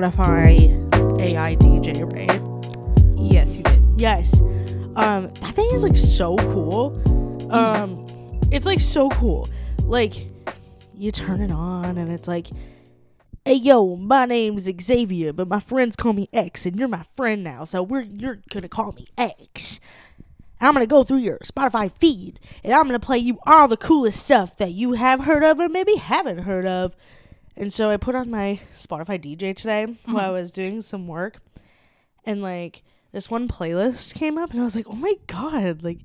Spotify AI DJ, right? Yes, you did. Yes. Um, that thing is like so cool. Um, it's like so cool. Like, you turn it on and it's like, hey yo, my name's Xavier, but my friends call me X, and you're my friend now, so we're you're gonna call me X. And I'm gonna go through your Spotify feed, and I'm gonna play you all the coolest stuff that you have heard of or maybe haven't heard of. And so I put on my Spotify DJ today while I was doing some work, and like this one playlist came up, and I was like, oh my god, like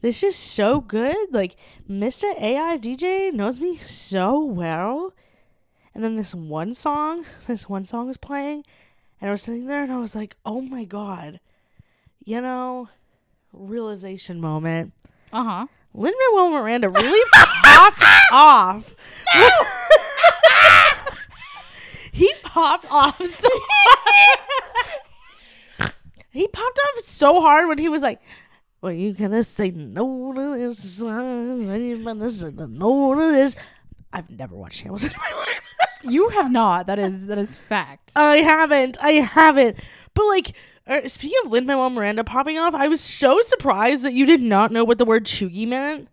this is so good. Like Mr. AI DJ knows me so well. And then this one song, this one song was playing, and I was sitting there and I was like, oh my god. You know, realization moment. Uh huh. Lin Manuel Miranda really popped off. popped off so hard. he popped off so hard when he was like, well, you gonna say no to this? When you gonna say no to this? I've never watched Hamilton in my life. You have not. That is that is fact. I haven't. I haven't. But like, uh, speaking of Lin Manuel Miranda popping off, I was so surprised that you did not know what the word chuggy meant.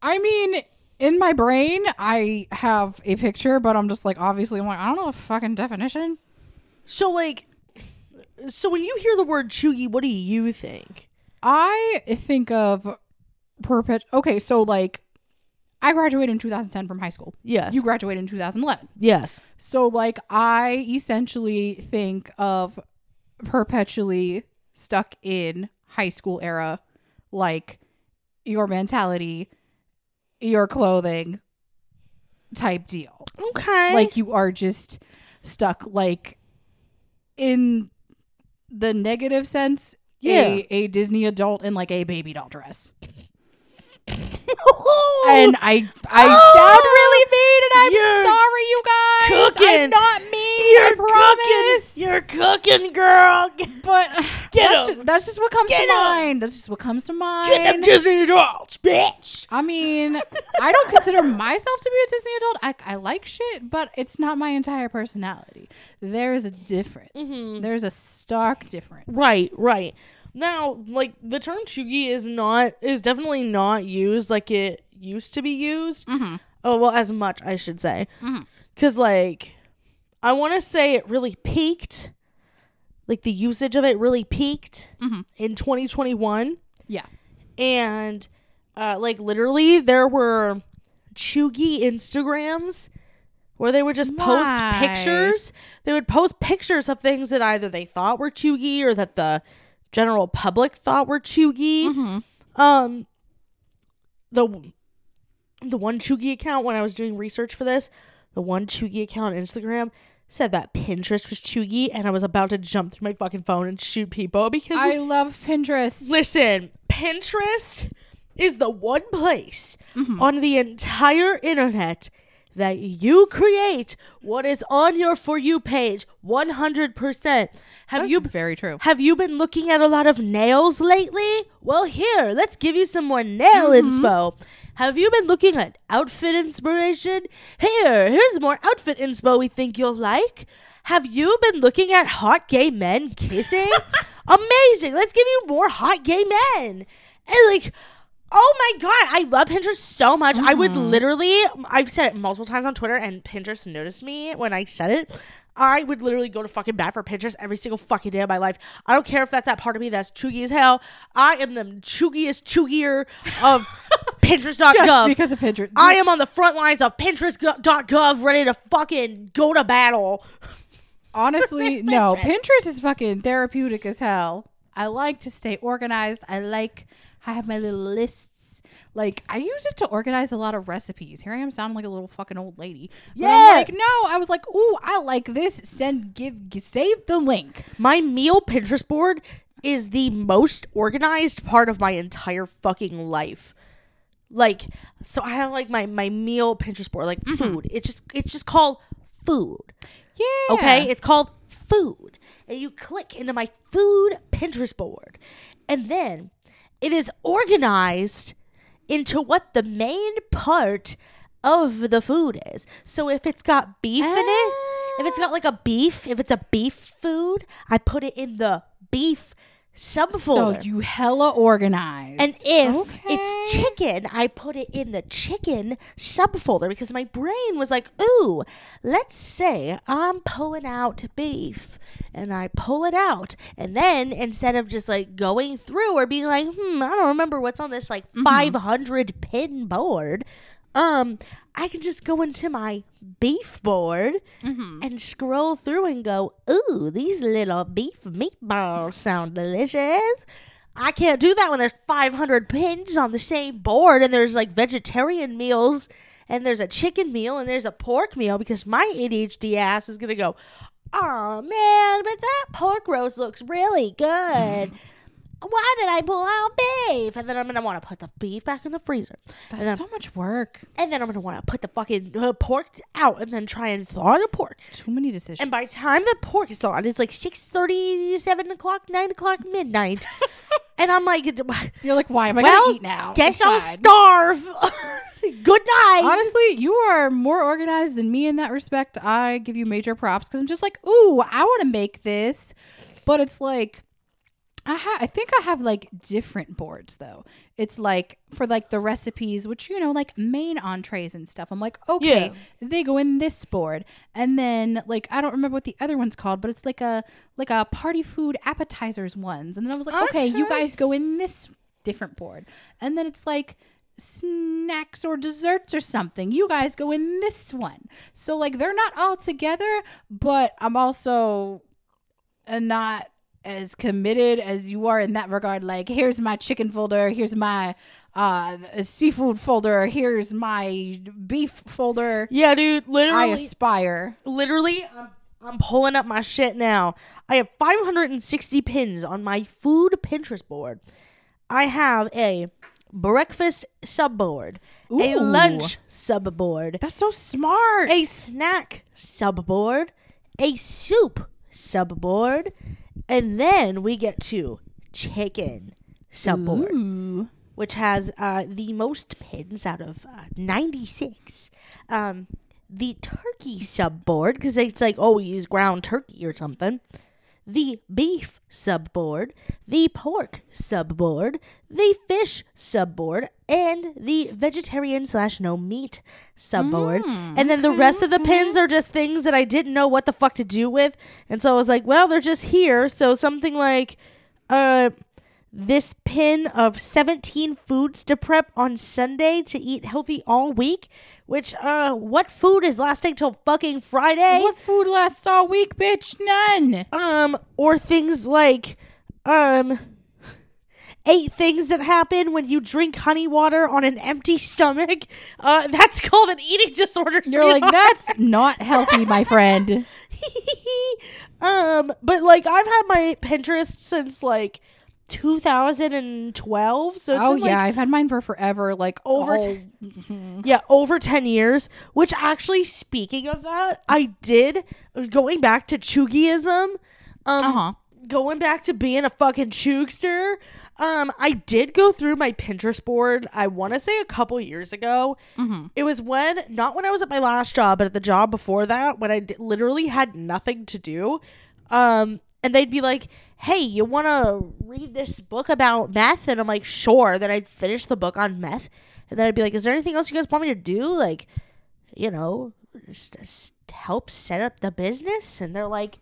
I mean, in my brain, I have a picture, but I'm just like, obviously, I'm like, I don't know a fucking definition. So like, so when you hear the word chuggy, what do you think? I think of perpet. Okay, so like, I graduated in 2010 from high school. Yes. You graduated in 2011. yes. So like, I essentially think of perpetually stuck in high school era, like your mentality, your clothing type deal. Okay. like you are just stuck like in the negative sense Yeah. a, a disney adult in like a baby doll dress and i i Oh! sound really mean and i'm sorry you guys cooking. i'm not mean you're i promise cooking. You're cooking, girl. but Get that's, 'em. that's just what comes Get to 'em. mind that's just what comes to mind Get them Disney dolls, bitch. I mean, I don't consider myself to be a Disney adult. I, I like shit, but it's not my entire personality. There is a difference. Mm-hmm. There's a stark difference. Right, right. Now, like the term chuggy is not is definitely not used like it used to be used. Mhm. Oh well, as much I should say, Mhm. because like I want to say it really peaked. Like the usage of it really peaked Mhm. in 2021, Yeah. and uh, like literally there were chuggy Instagrams where they would just post pictures. They would post pictures of things that either they thought were chuggy or that the general public thought were chuggy. Mm-hmm. Um, the the one chuggy account when I was doing research for this, the one chuggy account on Instagram said that Pinterest was chuggy, and I was about to jump through my fucking phone and shoot people because I love Pinterest. Listen, Pinterest is the one place Mm-hmm. on the entire internet that you create what is on your for you page 100%. Have That's you very true. have you been looking at a lot of nails lately? Well, here, let's give you some more nail Mm-hmm. inspo. Have you been looking at outfit inspiration? Here, here's more outfit inspo we think you'll like. Have you been looking at hot gay men kissing? Amazing. Let's give you more hot gay men. And like Oh my god, I love Pinterest so much. I would mm-hmm. literally I've said it multiple times on Twitter and Pinterest noticed me when I said it. I would literally go to fucking bat for Pinterest every single fucking day of my life. I don't care if that's that part of me that's chuggy as hell. I am the chuggiest chuggier of Just Pinterest.gov. because of Pinterest. I am on the front lines of Pinterest.gov ready to fucking go to battle. Honestly, no. Pinterest is fucking therapeutic as hell. I like to stay organized. I like I have my little lists. Like I use it to organize a lot of recipes. Here I am sounding like a little fucking old lady. But I'm Yeah. like, no, I was like, ooh, I like this. Send give g- save the link. My meal Pinterest board is the most organized part of my entire fucking life. Like, so I have like my my meal Pinterest board, like mm-hmm. food. It's just it's just called food. Yeah. Okay, it's called food, and you click into my food Pinterest board, and then it is organized into what the main part of the food is. So if it's got beef in it, if it's got like a beef, if it's a beef food, I put it in the beef So subfolder. you hella organized. and if Okay. it's chicken, I put it in the chicken subfolder because my brain was like, ooh, let's say I'm pulling out beef. And I pull it out. And then instead of just like going through or being like, hmm, I don't remember what's on this like 500 pin board, um, I can just go into my beef board mm-hmm. and scroll through and go, ooh, these little beef meatballs sound delicious. I can't do that when there's 500 pins on the same board and there's like vegetarian meals and there's a chicken meal and there's a pork meal because my ADHD ass is going to go, oh man, but that pork roast looks really good. Why did I pull out beef? And then I'm going to want to put the beef back in the freezer. That's then, so much work. and then I'm going to want to put the fucking uh, pork out and then try and thaw the pork. Too many decisions. And by the time the pork is thawed, it's like 6.30, 7 o'clock, 9 o'clock, midnight. and I'm like, you're like, why am I well, gonna eat now? guess I'll starve. Good night. Honestly, you are more organized than me in that respect. I give you major props because I'm just like, ooh, I want to make this, but it's like, I ha- I think I have like different boards though. It's like for like the recipes, which you know, like main entrees and stuff. I'm like, okay, Yeah. they go in this board, and then like I don't remember what the other one's called, but it's like a like a party food appetizers ones. And then I was like, okay, you guys go in this different board, and then it's like snacks or desserts or something. You guys go in this one. So like they're not all together, but I'm also not as committed as you are in that regard. Like here's my chicken folder, here's my uh seafood folder, here's my beef folder. yeah, dude, literally I aspire. literally, I'm, I'm pulling up my shit now. I have 560 pins on my food Pinterest board. I have a breakfast subboard, a Ooh. lunch subboard, That's so smart. a snack subboard, a soup subboard, and then we get to chicken subboard, Ooh. which has uh, the most pins out of uh, 96. Um, the turkey subboard, because it's like, oh, we use ground turkey or something. The beef subboard, the pork subboard, the fish subboard, and the vegetarian slash no meat subboard. and then the rest of the pins are just things that I didn't know what the fuck to do with. And so I was like, well, they're just here. So something like, uh, this pin of 17 foods to prep on Sunday to eat healthy all week. Which, uh, what food is lasting till fucking Friday? What food lasts all week, bitch? None. Um, or things like, um, eight things that happen when you drink honey water on an empty stomach. Uh, that's called an eating disorder. You're like, that's not healthy, my friend. um, but like I've had my Pinterest since like 2012. So it's oh been, like, yeah, I've had mine for forever. Like Over all- t- Yeah, over 10 years. Which actually, speaking of that, I did going back to Chugiism. Um, Uh-huh. Going back to being a fucking chugster. Um, I did go through my Pinterest board. I want to say a couple years ago. Mhm. It was when, not when I was at my last job, but at the job before that, when I d- literally had nothing to do. Um, and they'd be like, "Hey, you want to read this book about meth?" And I'm like, "Sure." Then I'd finish the book on meth, and then I'd be like, "Is there anything else you guys want me to do? Like, you know, just, just help set up the business?" And they're like,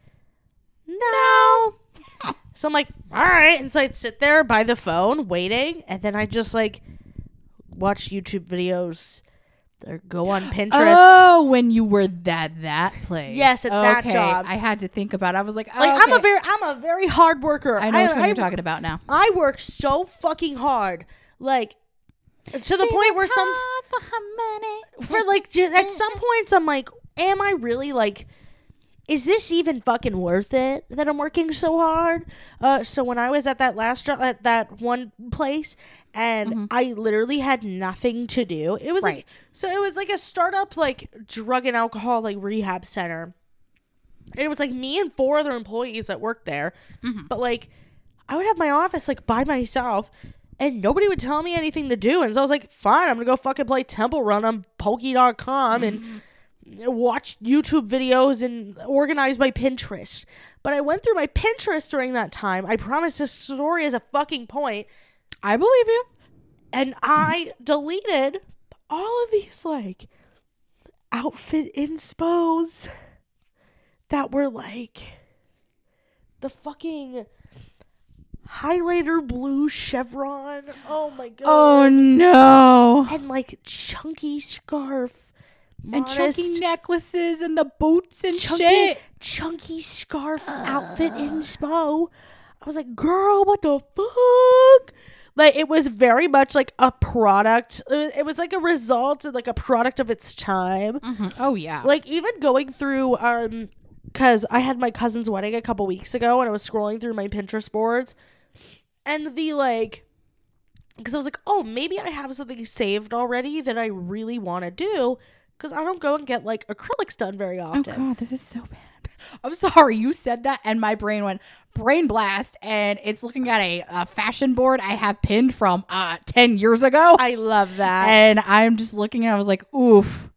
"No." so I'm like, "All right." And so I'd sit there by the phone waiting, and then I just like watch YouTube videos or go on Pinterest. Oh, when you were that that place. Yes, at that job. I had to think about. It. I was like, oh, like I'm a very I'm a very hard worker. I know which one I, you're talking about now. I work so fucking hard, like to the point where some for like at some points I'm like, am I really like? Is this even fucking worth it that I'm working so hard? Uh, so when I was at that last job at that one place, and mm-hmm. I literally had nothing to do. It was like so it was like a startup like drug and alcohol like rehab center. And it was like me and four other employees that worked there. Mm-hmm. But like I would have my office like by myself and nobody would tell me anything to do. And so I was like, fine, I'm gonna go fucking play Temple Run on Poki.com and mm-hmm. Watch YouTube videos and organize my Pinterest. But I went through my Pinterest during that time. I promise this story is a fucking point. I believe you. And I deleted all of these like outfit inspos that were like the fucking highlighter blue chevron. Oh my oh, god. Oh no. and like chunky scarf. And chunky necklaces and the boots and chunky, shit. chunky scarf outfit in inspo. I was like, girl, what the fuck? Like it was very much like a product. uh, It was like a result, and like a product of its time. Oh yeah. Like even going through, um, because I had my cousin's wedding a couple weeks ago, and I was scrolling through my Pinterest boards, and the like, because I was like, oh, maybe I have something saved already that I really want to do, because I don't go and get like acrylics done very often. Oh god, this is so bad. I'm sorry, you said that, and my brain went brain blast, and it's looking at a, a fashion board I have pinned from uh ten years ago, I love that. and I'm just looking, and I was like, oof,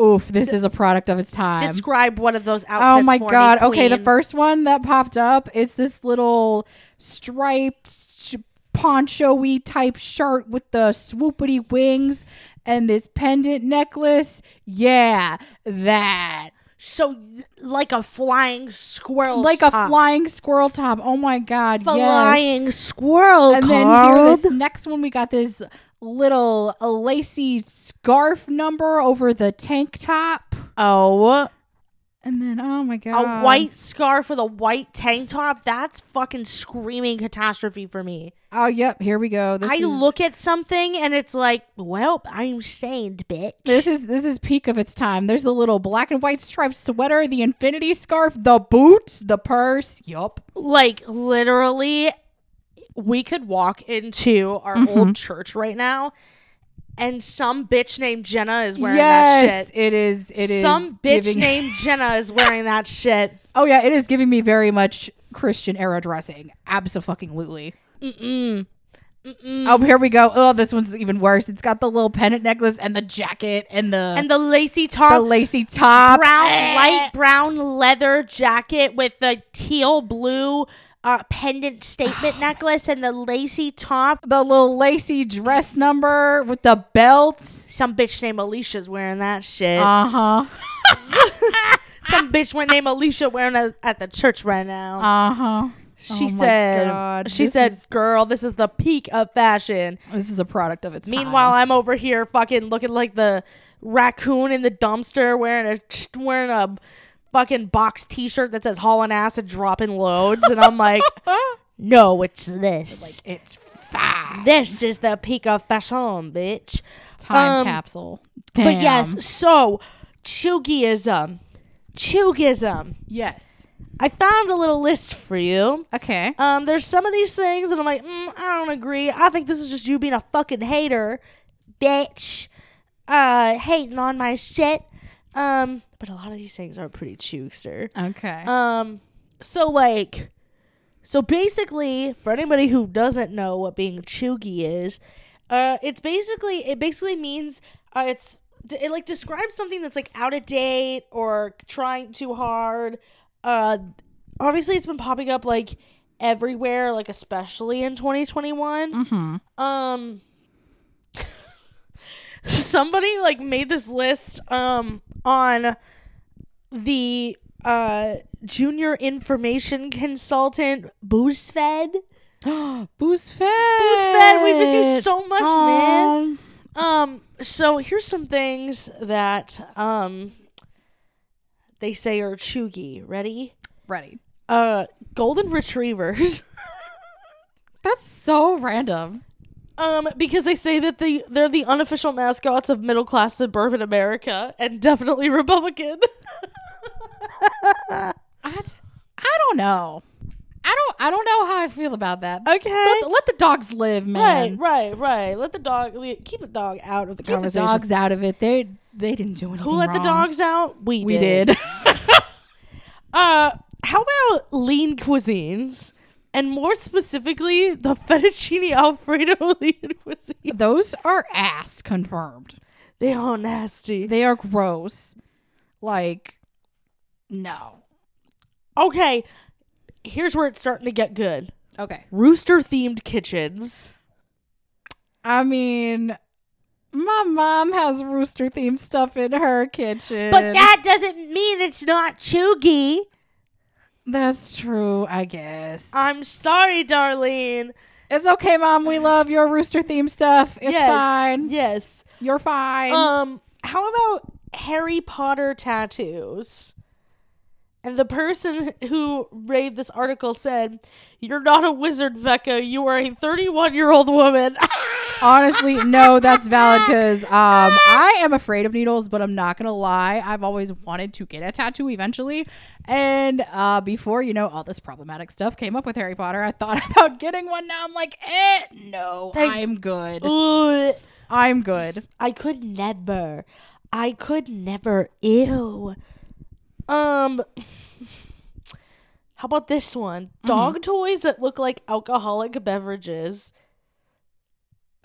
oof, this is a product of its time. Describe one of those outfits. Oh my for me, god. okay, the first one that popped up is this little striped sh- poncho-y type shirt with the swoopity wings and this pendant necklace. Yeah, that. So like a flying squirrel, Like a flying squirrel top. Oh my god. Yes. flying squirrel. And then here this next one we got this little lacy scarf number over the tank top. Oh, And then oh my god. a white scarf with a white tank top. That's fucking screaming catastrophe for me. Oh yep, here we go. This I is, look at something and it's like, well, I'm stained, bitch. This is this is peak of its time. There's the little black and white striped sweater, the infinity scarf, the boots, the purse. Yup. like literally, we could walk into our Mm-hmm. old church right now, and some bitch named Jenna is wearing yes, that shit. it is. It is some bitch giving- named Jenna is wearing that shit. Oh yeah, it is giving me very much Christian era dressing. Absolutely. Mm-mm. Oh, here we go. Oh, this one's even worse. It's got the little pendant necklace and the jacket and the And the lacy top, the lacy top. brown, Eh. light brown leather jacket with the teal blue uh, pendant statement necklace and the lacy top. the little lacy dress number with the belt. Some bitch named Alicia's wearing that shit. Uh huh. Some bitch went named Alicia wearing it at the church right now. Uh huh. she oh said, God, she this said, is- girl, this is the peak of fashion. This is a product of its Meanwhile, time. I'm over here fucking looking like the raccoon in the dumpster wearing a wearing a fucking box T-shirt that says hauling ass and dropping loads, and I'm like, no, it's this. it's fine. this is the peak of fashion, bitch. Time Um, capsule. But yes, so Chugism, Chugism. Yes. I found a little list for you. Okay. Um, there's some of these things, and I'm like, mm, I don't agree. I think this is just you being a fucking hater, bitch. Uh, hating on my shit. Um, but a lot of these things are pretty chugster. Okay. Um, so like, so basically, for anybody who doesn't know what being chuggy is, uh, it's basically it basically means uh, it's it like describes something that's like out of date or trying too hard. Uh, obviously, it's been popping up like everywhere, like especially in 2021. mm-hmm. Um somebody like made this list um on the uh junior information consultant BuzzFeed. BuzzFeed. BuzzFeed, we miss you so much, man. Um, Um so here's some things that um they say are chuggy. Ready? Ready. Uh golden retrievers. That's so random. Um, because they say that the they're the unofficial mascots of middle class suburban America and definitely Republican. I, d- I don't know. I don't. I don't know how I feel about that. okay. Let the, let the dogs live, man. right, right, right. Let the dog keep the dog out of the Keep the conversation. dogs out of it. They they didn't do anything. Who let the dogs out? We, We did. did. Uh, how about lean cuisines and more specifically, the fettuccine alfredo cuisine. Those are ass confirmed. They are nasty. They are gross. Like, no. Okay, here's where it's starting to get good. Okay. Rooster themed kitchens. I mean, my mom has rooster themed stuff in her kitchen. But that doesn't mean it's not chuggy. That's true, I guess. I'm sorry, Darlene. it's okay, mom. We love your rooster theme stuff. It's yes, fine. Yes. You're fine. Um, how about Harry Potter tattoos? And the person who read this article said, You're not a wizard, Becca. You are a 31 year old woman. Honestly, no, that's valid because um, I am afraid of needles, but I'm not gonna lie. I've always wanted to get a tattoo eventually, and uh, before you know all this problematic stuff came up with Harry Potter, I thought about getting one. Now I'm like, eh, no, Thank- I'm good. Ugh. I'm good. I could never. I could never. Ew. Um. How about this one? Dog toys that look like alcoholic beverages.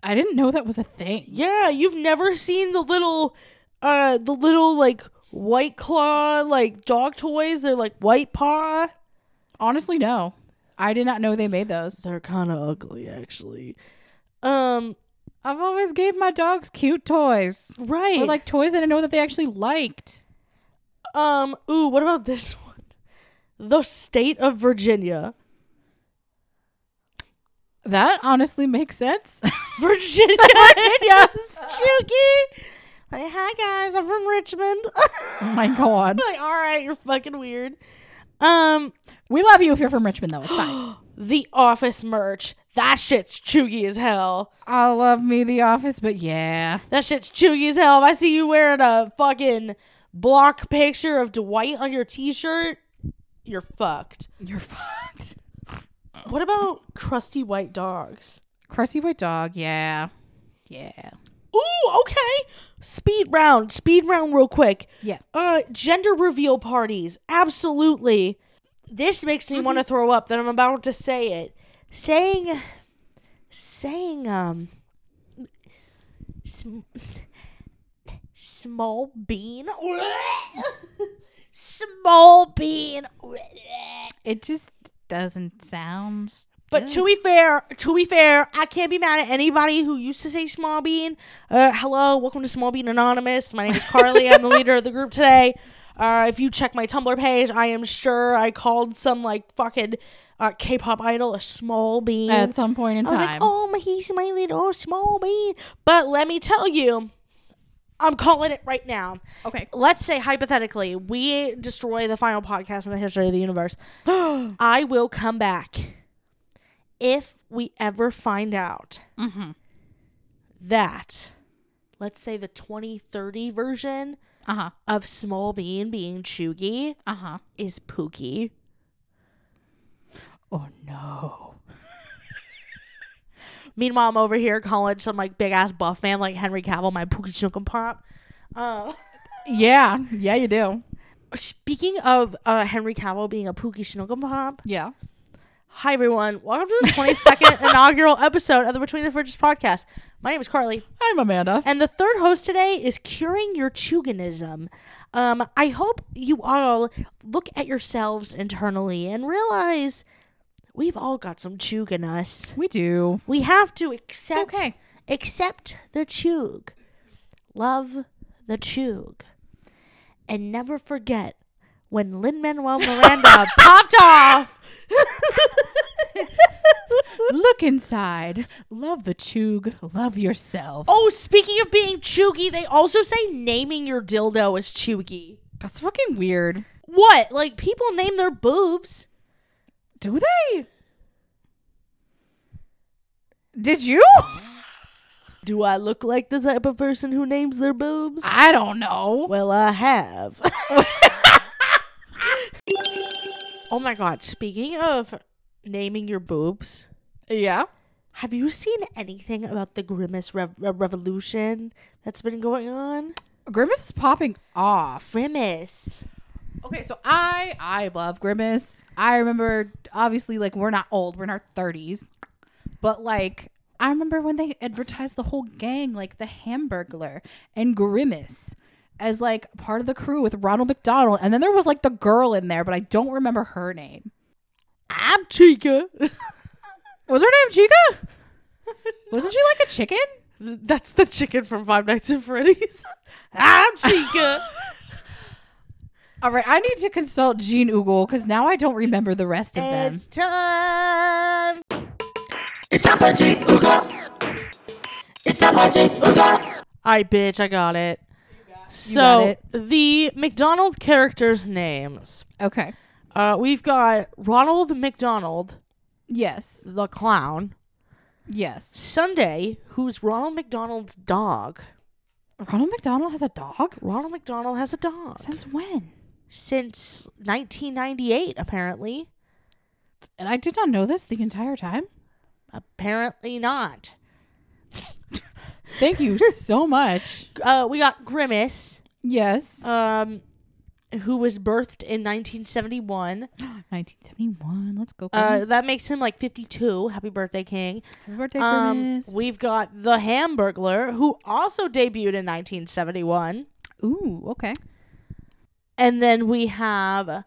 I didn't know that was a thing. Yeah, you've never seen the little, uh, the little like white claw like dog toys. They're like white paw. Honestly, no. I did not know they made those. They're kind of ugly, actually. Um, I've always gave my dogs cute toys. right. Or like toys that I know that they actually liked. um, ooh, what about this one? The state of Virginia. That honestly makes sense. Virginia, Virginia, Chucky. Like, hi guys, I'm from Richmond. oh my god. like, all right, you're fucking weird. Um, We love you if you're from Richmond though. It's fine. the Office merch. That shit's chuggy as hell. I love me The Office, but yeah. That shit's chuggy as hell. If I see you wearing a fucking block picture of Dwight on your t-shirt, you're fucked. You're fucked. What about crusty white dogs? Crusty White Dog, yeah. Yeah. Ooh, okay. Speed round, speed round, real quick. Yeah. Uh, gender reveal parties, absolutely. This makes me want to throw up that I'm about to say it. Saying, saying, um, sm- small bean, small bean. It just doesn't sound. But to be fair, to be fair, I can't be mad at anybody who used to say small bean. Uh, hello, welcome to Small Bean Anonymous. My name is Carly. I'm the leader of the group today. Uh, if you check my Tumblr page, I am sure I called some like fucking uh, K-pop idol a small bean. at some point in I was time. like, oh, my, he's my little small bean. But let me tell you, I'm calling it right now. okay. Let's say hypothetically, we destroy the final podcast in the history of the universe. I will come back if we ever find out Mm-hmm. that, let's say, the 2030 version Uh huh. of Small Bean being Chugi Uh huh. is Pookie. Oh no. Meanwhile, I'm over here calling some like big ass buff man like Henry Cavill my Pookie Chunkum Pop. Uh, Yeah. Yeah, you do. speaking of uh, Henry Cavill being a Pookie Snookum Pop, Yeah. Hi, everyone. Welcome to the 22nd inaugural episode of the Between the Fridges podcast. My name is Carly, I'm Amanda. and the third host today is Curing Your Chuganism. Um, I hope you all look at yourselves internally and realize we've all got some chug in us. We do. We have to accept, okay. accept the chug, love the chug, and never forget when Lin Manuel Miranda popped off. Look inside. Love the chug. Love yourself. Oh, speaking of being chuggy, they also say naming your dildo is chuggy. That's fucking weird. What? Like people name their boobs? Do they? Did you? Do I look like the type of person who names their boobs? I don't know. well, I have. oh my god, speaking of naming your boobs, Yeah. have you seen anything about the Grimace rev- rev- revolution that's been going on? Grimace is popping off. Grimace. Okay, so I I love Grimace. I remember obviously like we're not old, we're in our thirties, but like I remember when they advertised the whole gang like the Hamburglar and Grimace as like part of the crew with Ronald McDonald, and then there was like the girl in there, but I don't remember her name. I'm Chica. Was her name Chica? Wasn't she like a chicken? That's the chicken from Five Nights at Freddy's. I'm Chica. All right, I need to consult Gene Oogle because now I don't remember the rest of them. it's time. It's time for G Ooga. It's time for G Ooga. I bitch, I got it. got So it. the McDonald's characters' names. Okay. Uh, we've got Ronald McDonald, Yes. the clown. Yes. Sundae, who's Ronald McDonald's dog. Ronald McDonald has a dog? Ronald McDonald has a dog Since when? Since 1998, apparently. And I did not know this the entire time. Apparently not. Thank you so much. Uh, we got Grimace, Yes. um, who was birthed in 1971. 1971. Let's go. Uh, that makes him like 52. Happy birthday, King. Happy birthday, Um, Grimace. we've got the Hamburglar, who also debuted in 1971. Ooh, okay. And then we have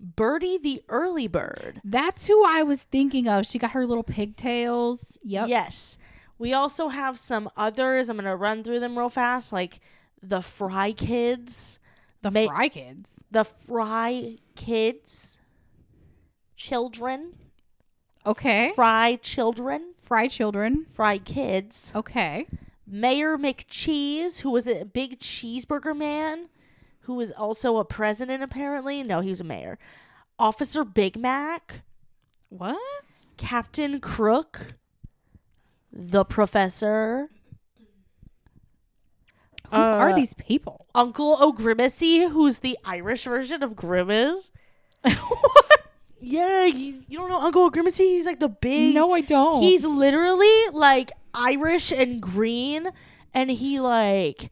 Birdie the Early Bird. That's who I was thinking of. She got her little pigtails. Yep. Yes. We also have some others. I'm going to run through them real fast, like the Fry Kids. The Ma- Fry Kids. The Fry Kids. Children. Okay. Fry Children. Fry Children. Fry Kids. Okay. Mayor McCheese, who was a big cheeseburger man, who was also a president, apparently. No, he was a mayor. Officer Big Mac. What? Captain Crook. The Professor. Who are Uh, these people? Uncle O'Grimacy, who's the Irish version of Grimace. Yeah, you, you don't know Uncle O'Grimacy? He's like the big. no, I don't. He's literally like Irish and green, and he like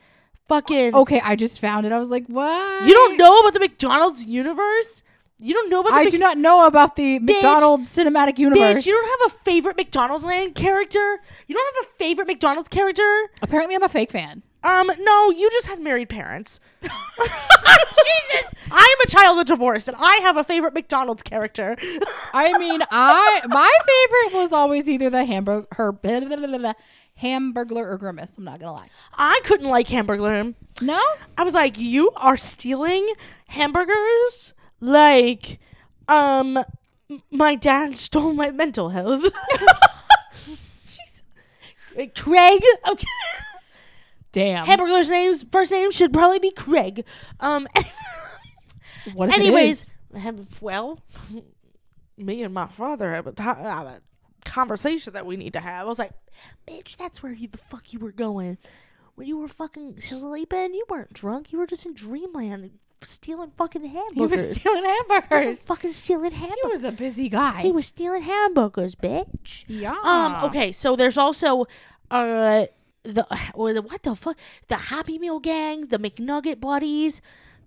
fucking. okay. I just found it. I was like, what? You don't know about the McDonald's universe? You don't know about the I Mc- do not know about the McDonald's cinematic universe. Bitch, you don't have a favorite McDonald's land character? You don't have a favorite McDonald's character? Apparently, I'm a fake fan. Um, no, you just had married parents. Jesus! I am a child of divorce, and I have a favorite McDonald's character. I mean, I my favorite was always either the hamburger, her hamburglar or grimace. I'm not gonna lie. I couldn't like hamburger. No, I was like, you are stealing hamburgers? Like, um, my dad stole my mental health. Jesus. Craig? Okay. damn. Hamburger's names, first name should probably be Craig. Um, what anyways, well, me and my father have a, ti- have a conversation that we need to have. I was like, bitch, that's where you the fuck you were going. When you were fucking sleeping, you weren't drunk. You were just in dreamland stealing fucking he hamburgers. was stealing hamburgers. fucking stealing hamburgers. He was a busy guy. He was stealing hamburgers, bitch. yeah. Um. Okay. So there's also uh the or the what the fuck the Happy Meal gang, the McNugget buddies,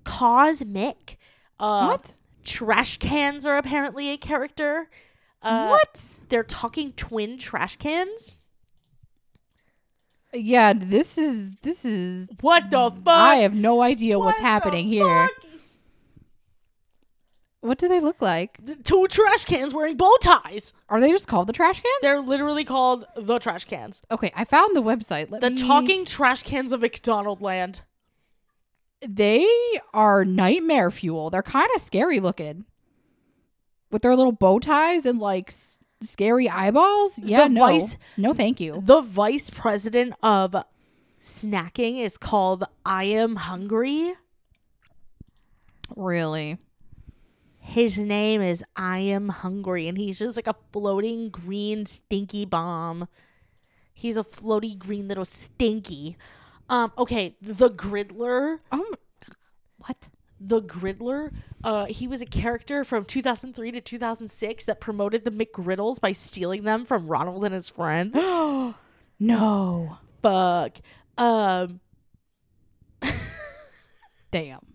CosMc. Uh, What? Trash cans are apparently a character. Uh, what? They're talking twin trash cans. Yeah. This is this is. What the fuck? I have no idea what's What the happening here. What do they look like? The two trash cans wearing bow ties. Are they just called the trash cans? They're literally called the trash cans. okay. I found the website. Let The me- talking trash cans of McDonald Land. They are nightmare fuel. They're kind of scary looking. With their little bow ties and like s- scary eyeballs. Yeah, The no. vice- no, thank you. The vice president of snacking is called I Am Hungry. Really? His name is I Am Hungry, and he's just like a floating green stinky bomb. He's a floaty green little stinky. Um, okay, the Griddler. Um, what? The Griddler, uh, he was a character from 2003 to 2006 that promoted the McGriddles by stealing them from Ronald and his friends. no. Fuck. Um, Damn.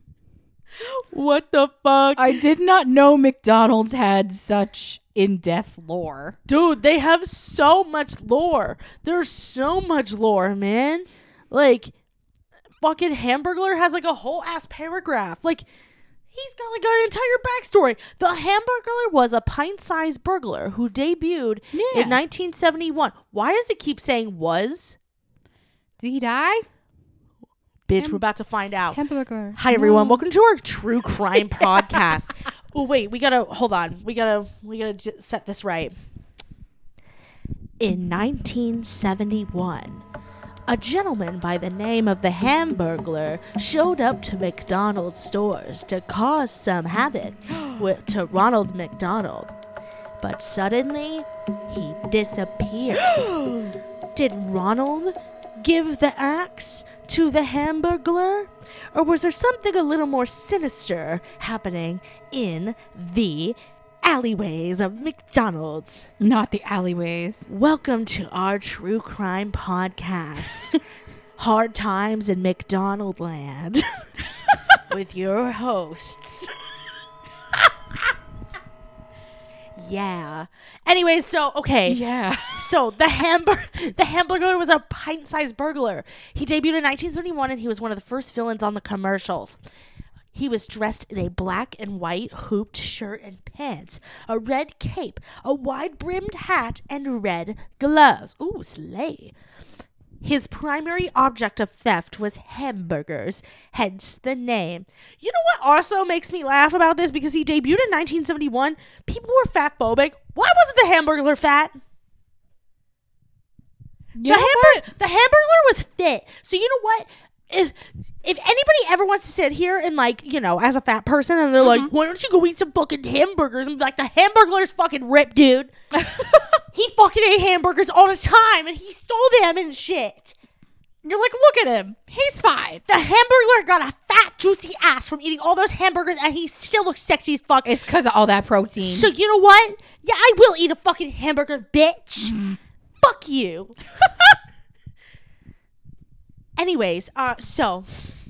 what the fuck? I did not know McDonald's had such in-depth lore. Dude, they have so much lore. There's so much lore, man. Like, fucking Hamburglar has like a whole ass paragraph. Like, he's got like an entire backstory. The Hamburglar was a pint-sized burglar who debuted Yeah. in 1971. Why does it keep saying was? Did he die? Bitch, we're about to find out. Hamburger. Hi everyone, welcome to our true crime podcast. Oh wait, we gotta hold on. We gotta we gotta j- set this right. In 1971, a gentleman by the name of the Hamburglar showed up to McDonald's stores to cause some havoc with, to Ronald McDonald. But suddenly, he disappeared. Did Ronald give the axe to the Hamburglar? Or was there something a little more sinister happening in the alleyways of McDonald's? Not the alleyways. Welcome to our true crime podcast, Hard Times in McDonald Land, with your hosts. yeah. Anyways, so okay. Yeah. So the hamburger, the hamburger was a pint-sized burglar. He debuted in 1971, and he was one of the first villains on the commercials. He was dressed in a black and white hooped shirt and pants, a red cape, a wide-brimmed hat, and red gloves. Ooh, slay! His primary object of theft was hamburgers, hence the name. You know what also makes me laugh about this? Because he debuted in 1971, people were fat phobic. Why wasn't the hamburger fat? You the hamburger the hamburger was fit. So you know what? If if anybody ever wants to sit here and like, you know, as a fat person and they're like, mm-hmm. why don't you go eat some fucking hamburgers? And be like, the hamburger's fucking ripped, dude. he fucking ate hamburgers all the time and he stole them and shit. You're like, look at him. He's fine. The hamburger got a fat, juicy ass from eating all those hamburgers and he still looks sexy as fuck. It's because of all that protein. So you know what? Yeah, I will eat a fucking hamburger, bitch. Mm-hmm. Fuck you. Anyways, uh, so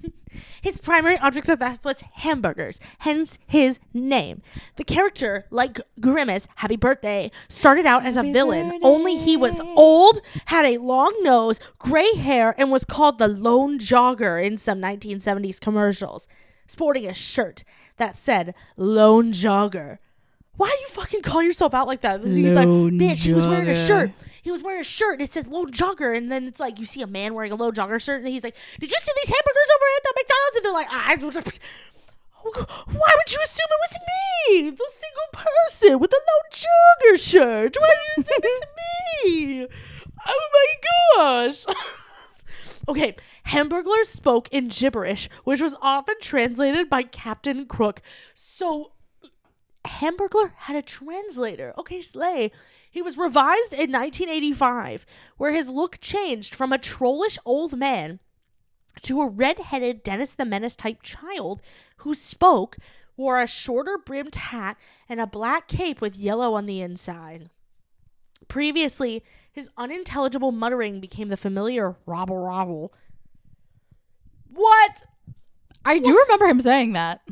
his primary object of theft was hamburgers, hence his name. The character, like Grimace, Happy Birthday, started out as a villain. Only he was old, had a long nose, gray hair, and was called the Lone Jogger in some 1970s commercials, sporting a shirt that said Lone Jogger. Why do you fucking call yourself out like that? He's like, Lone bitch, he was wearing a shirt. He was wearing a shirt and it says low Jogger. And then it's like, you see a man wearing a low Jogger shirt and he's like, Did you see these hamburgers over at the McDonald's? And they're like, I. Why would you assume it was me? The single person with the low Jogger shirt. Why do you assume it's me? Oh my gosh. Okay, Hamburglar spoke in gibberish, which was often translated by Captain Crook. So Hamburglar had a translator. Okay, slay. He was revised in 1985, where his look changed from a trollish old man to a red-headed Dennis the Menace type child who spoke, wore a shorter brimmed hat, and a black cape with yellow on the inside. Previously, his unintelligible muttering became the familiar robble robble. What? I do remember him saying that.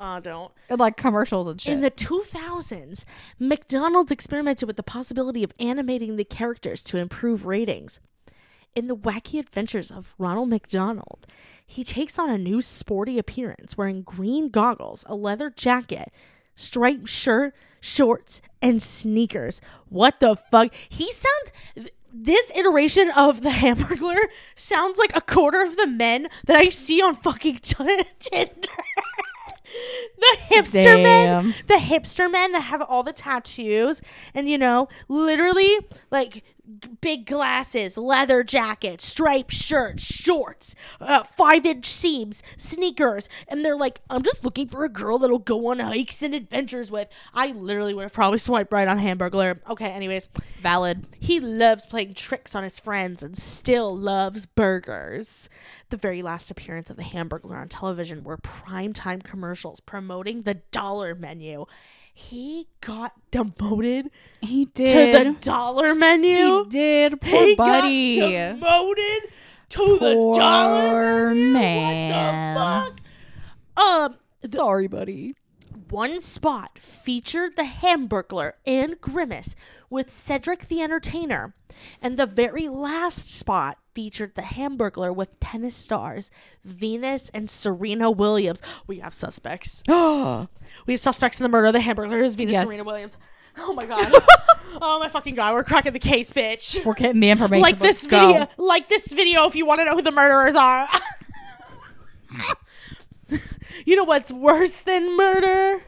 I don't. In, like commercials and shit. In the 2000s, McDonald's experimented with the possibility of animating the characters to improve ratings. In the wacky adventures of Ronald McDonald, he takes on a new sporty appearance wearing green goggles, a leather jacket, striped shirt, shorts, and sneakers. What the fuck? He sounds. This iteration of the Hamburglar sounds like a quarter of the men that I see on fucking Tinder. The hipster men the hipster men that have all the tattoos and you know literally like big glasses leather jacket striped shirt shorts uh, five inch seams sneakers and they're like i'm just looking for a girl that'll go on hikes and adventures with i literally would have probably swiped right on hamburglar okay anyways Valid. he loves playing tricks on his friends and still loves burgers. The very last appearance of the Hamburglar on television were primetime commercials promoting the dollar menu. He got demoted He did to the dollar menu. he did. Poor He buddy. got demoted to the Poor dollar menu. man. What the fuck? Um, Sorry, buddy. One spot featured the Hamburglar and Grimace with Cedric the Entertainer, and the very last spot featured the Hamburglar with tennis stars Venus and Serena Williams. We have suspects. we have suspects in the murder of the Hamburglar is Venus Yes. Serena Williams. Oh my god. oh my fucking god, we're cracking the case, bitch. We're getting the information. Like Let's this go. video, like this video if you want to know who the murderers are. you know what's worse than murder?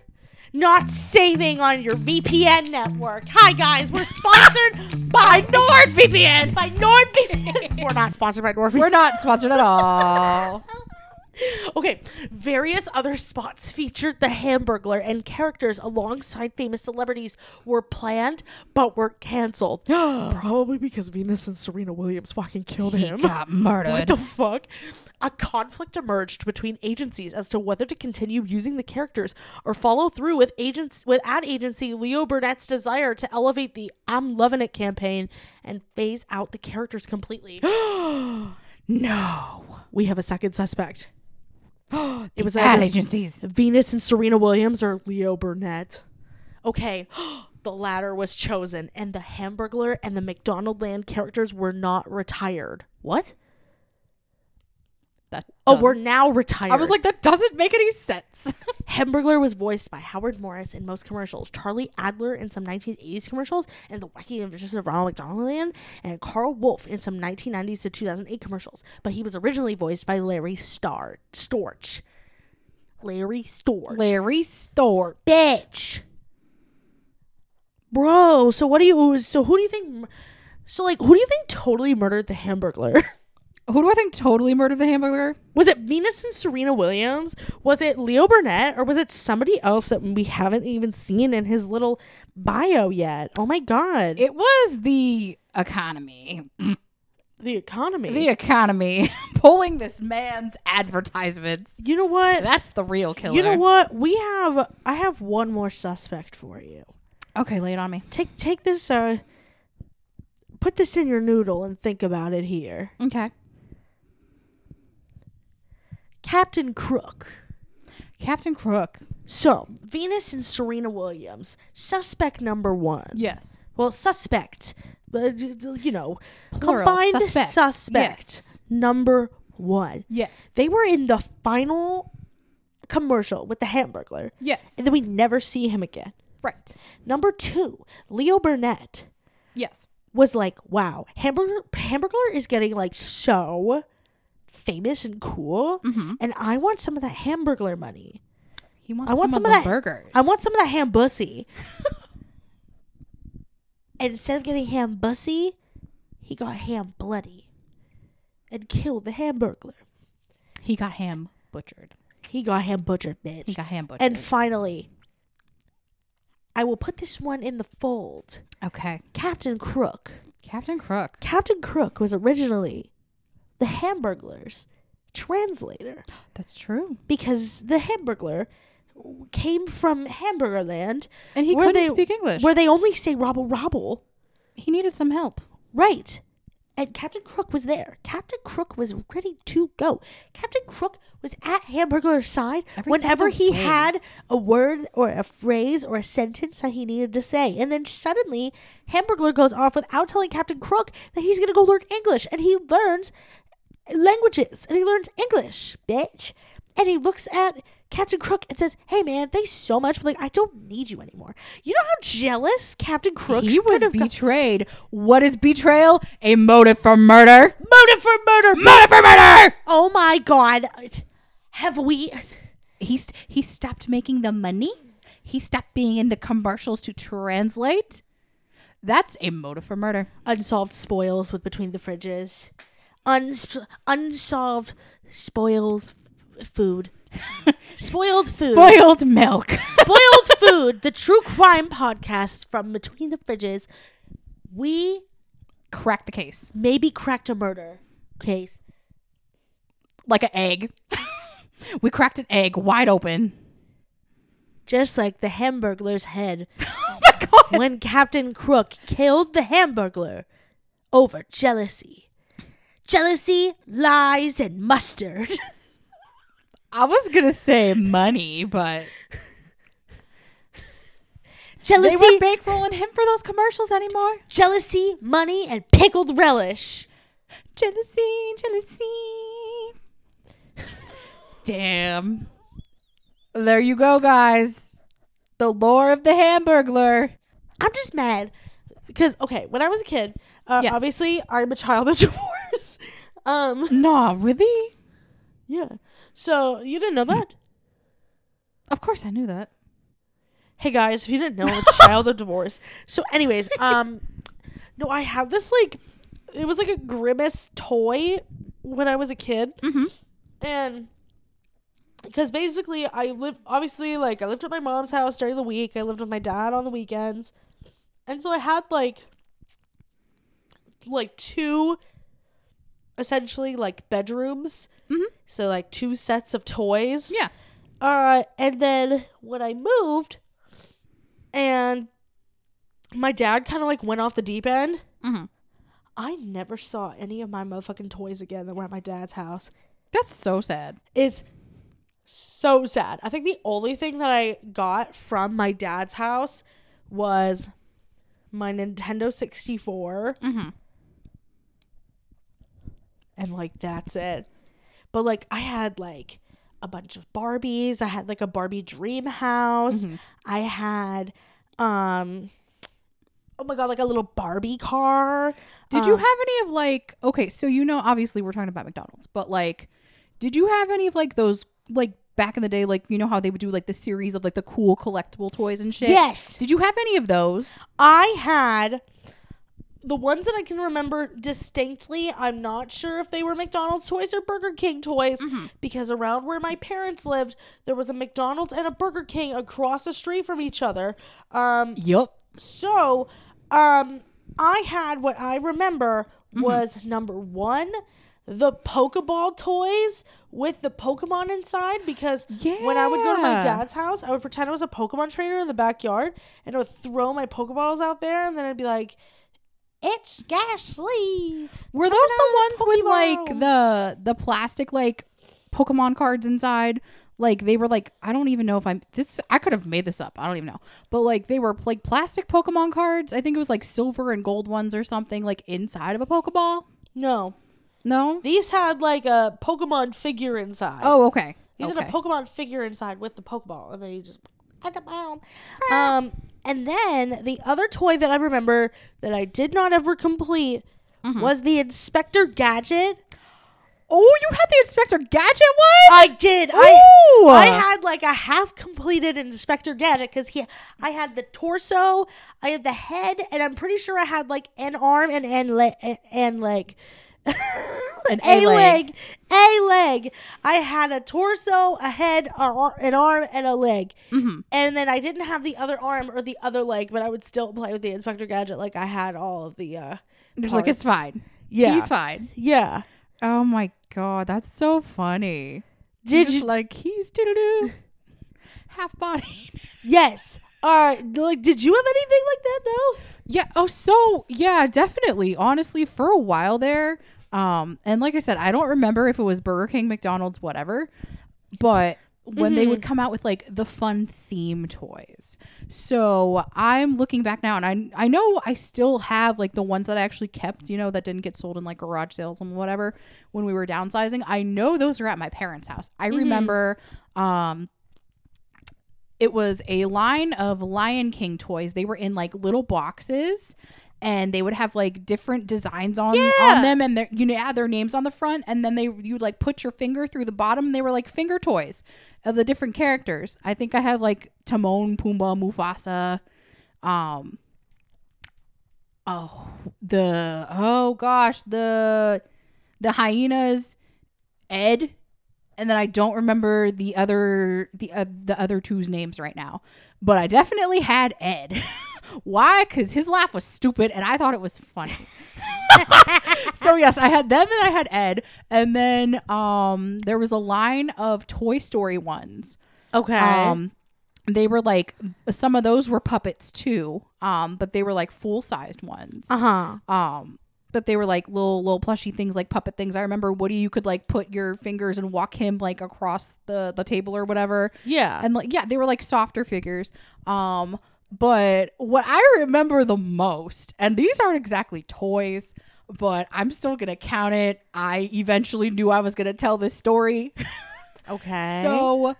Not saving on your VPN network. Hi guys, we're sponsored by NordVPN. By NordVPN. we're not sponsored by NordVPN. We're not sponsored at all. Okay, various other spots featured the Hamburglar and characters alongside famous celebrities were planned but were canceled. Probably because Venus and Serena Williams fucking killed He him. got murdered. What the fuck? A conflict emerged between agencies as to whether to continue using the characters or follow through with agents with ad agency Leo Burnett's desire to elevate the I'm loving it campaign and phase out the characters completely. no. we have a second suspect. it was ad agencies. Venus and Serena Williams or Leo Burnett. Okay, the latter was chosen, and the Hamburglar and the McDonaldland characters were not retired. What? That Oh, we're now retired. I was like, that doesn't make any sense. Hamburglar was voiced by Howard Morris in most commercials, Charlie Adler in some 1980s commercials, and The Wacky Adventures of Ronald McDonald Land, and Carl Wolf in some 1990s to 2008 commercials. But he was originally voiced by Larry Star Storch. Larry Storch. Larry Storch. bitch. Bro, so what do you so who do you think so like who do you think totally murdered the Hamburglar? Who do I think totally murdered the hamburger? Was it Venus and Serena Williams? Was it Leo Burnett? Or was it somebody else that we haven't even seen in his little bio yet? Oh my god. It was the economy. the economy. The economy pulling this man's advertisements. you know what? That's the real killer. You know what? We have I have one more suspect for you. Okay, lay it on me. Take take this uh put this in your noodle and think about it here. Okay. Captain Crook. Captain Crook. So, Venus and Serena Williams, suspect number one. Yes. Well, suspect, uh, but you know, Plural, combined suspects. suspect Yes. number one. Yes. They were in the final commercial with the Hamburglar, Yes. and then we never see him again. Right. Number two, Leo Burnett Yes. was like, "Wow, Hamburger Hamburglar is getting like so famous and cool, Mm-hmm. and I want some of that Hamburglar money." He wants I want some, of, of, the that burgers. I want some of that ham bussy. and instead of getting ham bussy, he got ham bloody and killed the hamburglar. He got ham butchered. He got ham butchered, bitch. He got ham butchered. and finally, I will put this one in the fold. okay. Captain Crook. Captain Crook. Captain Crook was originally the Hamburglar's translator That's true. because the Hamburglar came from Hamburgerland, And he where couldn't they- speak English. where they only say "robble robble." he needed some help. Right. And Captain Crook was there. Captain Crook was ready to go. Captain Crook was at Hamburglar's side Every whenever he day. had a word or a phrase or a sentence that he needed to say. And then suddenly, Hamburglar goes off without telling Captain Crook that he's going to go learn English. And he learns languages. And he learns English, bitch. And he looks at Captain Crook and says, Hey man, thanks so much. But like, I don't need you anymore. You know how jealous Captain Crook he was have got- betrayed. What is betrayal? A motive for murder. Motive for murder. Motive for murder. Oh my god. Have we He st- he stopped making the money. He stopped being in the commercials to translate. That's a motive for murder. unsolved spoils with between the fridges? Uns- unsolved spoils food. Spoiled food. Spoiled milk. Spoiled food. The true crime podcast from between the fridges. We cracked the case maybe cracked a murder case. like an egg. we cracked an egg wide open. Just like the Hamburglar's head Oh my god. when Captain Crook killed the Hamburglar over jealousy. Jealousy, lies, and mustard. I was gonna say money, but jealousy. They weren't bankrolling him for those commercials anymore. jealousy, money, and pickled relish. Jealousy, jealousy. Damn. There you go, guys. The lore of the Hamburglar. I'm just mad because okay, when I was a kid, uh, Yes. obviously I'm a child of divorce. Um, Nah, really? yeah. So you didn't know that? Of course I knew that. hey guys, if you didn't know, a child of divorce. So, anyways, um, no, I have this like, it was like a grimace toy when I was a kid, mm-hmm. and because basically I lived obviously like I lived at my mom's house during the week. I lived with my dad on the weekends, and so I had like like two essentially like bedrooms. Mhm. So like two sets of toys. Yeah. Uh, and then when I moved, and my dad kind of like went off the deep end. Mhm. I never saw any of my motherfucking toys again that were at my dad's house. That's so sad. It's so sad. I think the only thing that I got from my dad's house was my Nintendo 64 Mm-hmm. And like that's it. But like I had like a bunch of Barbies. I had like a Barbie dream house. I had um oh my god, like a little Barbie car. Did you Uh, have any of like okay, so you know obviously we're talking about McDonald's, but like did you have any of like those like back in the day like you know how they would do like the series of like the cool collectible toys and shit? Yes. Did you have any of those? I had the ones that I can remember distinctly. I'm not sure if they were McDonald's toys or Burger King toys because around where my parents lived, there was a McDonald's and a Burger King across the street from each other. Um, Yup. so, um, I had what I remember was number one, the Pokeball toys with the Pokemon inside. Because when I would go to my dad's house, I would pretend I was a Pokemon trainer in the backyard and I would throw my Pokeballs out there, and then I'd be like, "It's Gastly." Were those the ones with like the the plastic like Pokemon cards inside? Like they were like I don't even know if I'm this I could have made this up. I don't even know. But like they were like plastic Pokemon cards. I think it was like silver and gold ones or something like inside of a Pokeball. No, No? these had like a Pokemon figure inside. Oh, okay. These okay. had a Pokemon figure inside with the Pokeball, and then you just um. And then the other toy that I remember that I did not ever complete Mm-hmm. was the Inspector Gadget. Oh, you had the Inspector Gadget one? I did. Ooh. I I had like a half completed Inspector Gadget because he I had the torso, I had the head, and I'm pretty sure I had like an arm and and leg and leg. An a leg. a leg. I had a torso, a head, a an arm, and a leg. Mm-hmm. And then I didn't have the other arm or the other leg, but I would still play with the Inspector Gadget like I had all of the. uh Just like it's fine. Yeah, He's fine. yeah. Oh my god, that's so funny. Did you? like he's doo doo half body. Yes. Uh, like, did you have anything like that though? Yeah. Oh, so yeah, definitely. Honestly, for a while there, um, and like I said, I don't remember if it was Burger King, McDonald's, whatever, but when they would come out with like the fun theme toys. So I'm looking back now, and I I know I still have like the ones that I actually kept, you know, that didn't get sold in like garage sales and whatever when we were downsizing. I know those are at my parents' house. I remember, um, it was a line of Lion King toys. They were in like little boxes and they would have like different designs on Yeah. on them and their you know add their names on the front and then they you like put your finger through the bottom and they were like finger toys of the different characters. I think I have like Timon, Pumbaa, Mufasa, um oh the oh gosh, the the hyenas Ed and then I don't remember the other the uh, the other two's names right now, but I definitely had Ed. Why? Because his laugh was stupid, and I thought it was funny. so yes, I had them, and I had Ed, and then um there was a line of Toy Story ones. Okay. Um, they were like some of those were puppets too, um, but they were like full sized ones. uh huh. Um, but they were like little little plushy things like puppet things. I remember Woody you could like put your fingers and walk him like across the the table or whatever. Yeah. And like yeah, they were like softer figures. Um but what I remember the most, and these aren't exactly toys, but I'm still going to count it. I eventually knew I was going to tell this story. okay. So,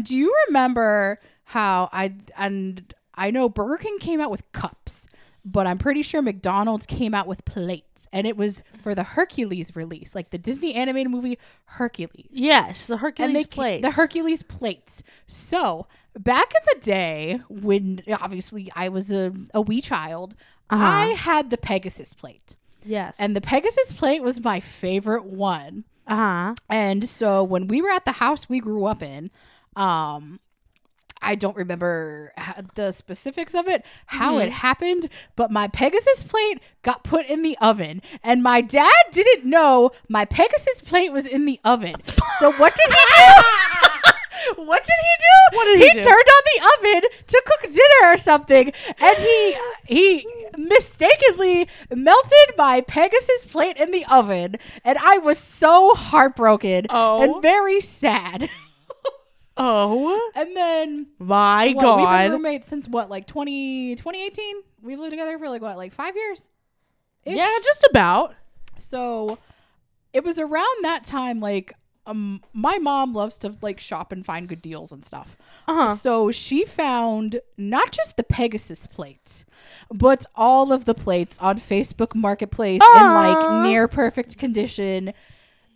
do you remember how I and I know Burger King came out with cups, but I'm pretty sure McDonald's came out with plates, and it was for the Hercules release, like the Disney animated movie Hercules. yes, the Hercules And plates. the Hercules plates. So back in the day, when obviously I was a, a wee child, Uh-huh. I had the Pegasus plate, Yes. and the Pegasus plate was my favorite one. uh huh. And so when we were at the house we grew up in, um, I don't remember the specifics of it, how it mm-hmm. happened, but my Pegasus plate got put in the oven, and my dad didn't know my Pegasus plate was in the oven. So what did he do? what did he do? What did he do? turned on the oven to cook dinner or something, and he he mistakenly melted my Pegasus plate in the oven, and I was so heartbroken Oh. and very sad. Oh and then my what, we've been roommates since what, like 20, 2018? We've lived together for like what, like five years? Yeah, just about. So it was around that time, like, um, my mom loves to like shop and find good deals and stuff. Uh-huh. So she found not just the Pegasus plate, but all of the plates on Facebook Marketplace in like near perfect condition.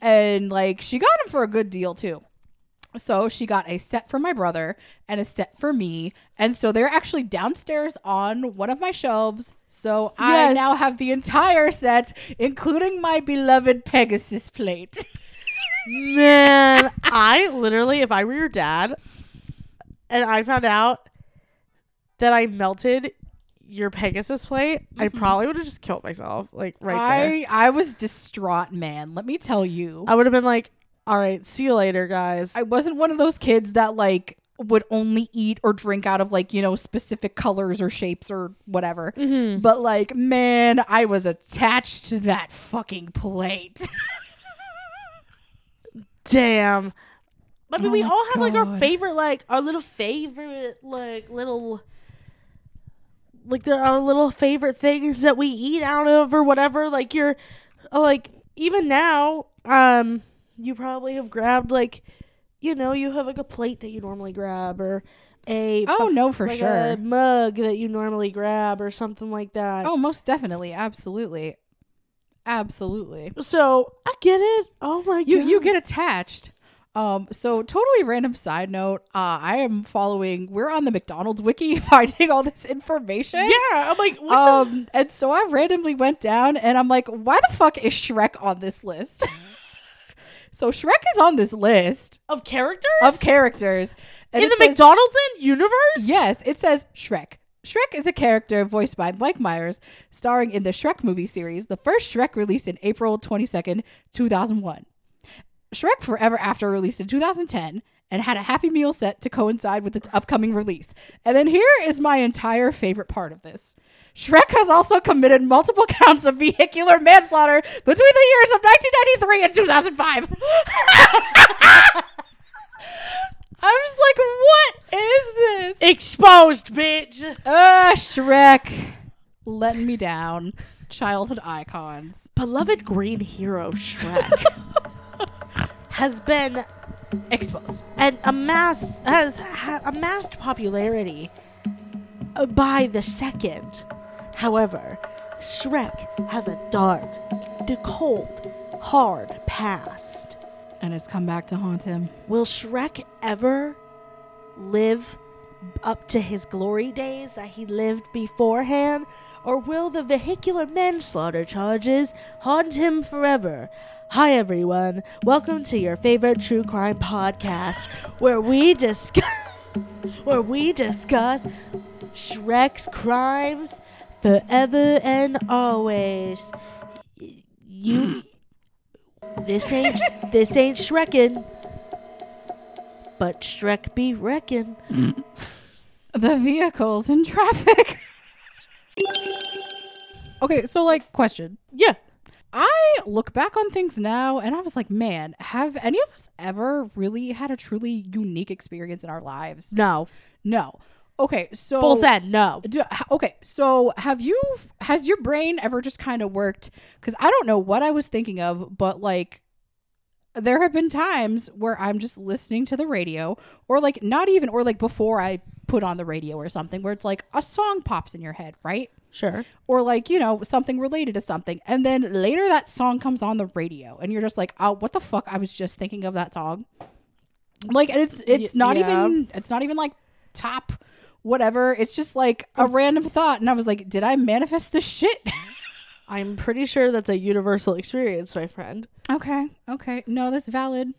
And like she got them for a good deal too. So she got a set for my brother and a set for me. And so they're actually downstairs on one of my shelves. So I Yes. now have the entire set, including my beloved Pegasus plate. Man, I literally, if I were your dad and I found out that I melted your Pegasus plate, I mm-hmm. probably would have just killed myself. Like right there. I I was distraught, man. Let me tell you. I would have been like, all right, see you later, guys. I wasn't one of those kids that like would only eat or drink out of like, you know, specific colors or shapes or whatever. Mm-hmm. But like, man, I was attached to that fucking plate. Damn. I mean, we Oh, all have like our favorite, like our little favorite, like little, like there are little favorite things that we eat out of or whatever. Like you're, like even now, um, you probably have grabbed like, you know, you have like a plate that you normally grab or a oh no, for like sure. a mug that you normally grab or something like that. oh, most definitely. Absolutely. Absolutely. So I get it. Oh my You god, you get attached. Um, so totally random side note. Uh, I am following. We're on the McDonald's wiki, finding all this information. yeah. I'm like, what the Um, and so I randomly went down, and I'm like, why the fuck is Shrek on this list? so Shrek is on this list of characters of characters and in the says- McDonald's universe. Yes, it says Shrek. Shrek is a character voiced by Mike Myers, starring in the Shrek movie series, the first Shrek released in April 22nd, 2001. Shrek Forever After released in 2010 and had a Happy Meal set to coincide with its upcoming release. And then here is my entire favorite part of this. Shrek has also committed multiple counts of vehicular manslaughter between the years of 1993 and 2005. I'm just like, what is this? Exposed, bitch. Ah, Shrek, letting me down. Childhood icons Beloved green hero Shrek has been exposed. and amassed has ha- amassed popularity uh, by the second. However, Shrek has a dark, cold, hard past. And it's come back to haunt him. Will Shrek ever live up to his glory days that he lived beforehand? Or will the vehicular manslaughter charges haunt him forever? Hi, everyone. Welcome to your favorite true crime podcast, where we discuss where we discuss Shrek's crimes forever and always. You this ain't this ain't Shrekin. But Shrek be wreckin'. The vehicles in traffic. Okay, so like question. Yeah. I look back on things now and I was like, man, have any of us ever really had a truly unique experience in our lives? No. No. Okay, so Full said no. Do, okay, so have you has your brain ever just kind of worked cuz I don't know what I was thinking of, but like there have been times where I'm just listening to the radio or like not even or like before I put on the radio or something where it's like a song pops in your head, right? Sure. or like you know something related to something and then later that song comes on the radio and you're just like oh what the fuck i was just thinking of that song like and it's it's not yeah. even it's not even like top whatever it's just like a um, random thought and i was like did i manifest this shit I'm pretty sure that's a universal experience, my friend. okay okay no that's valid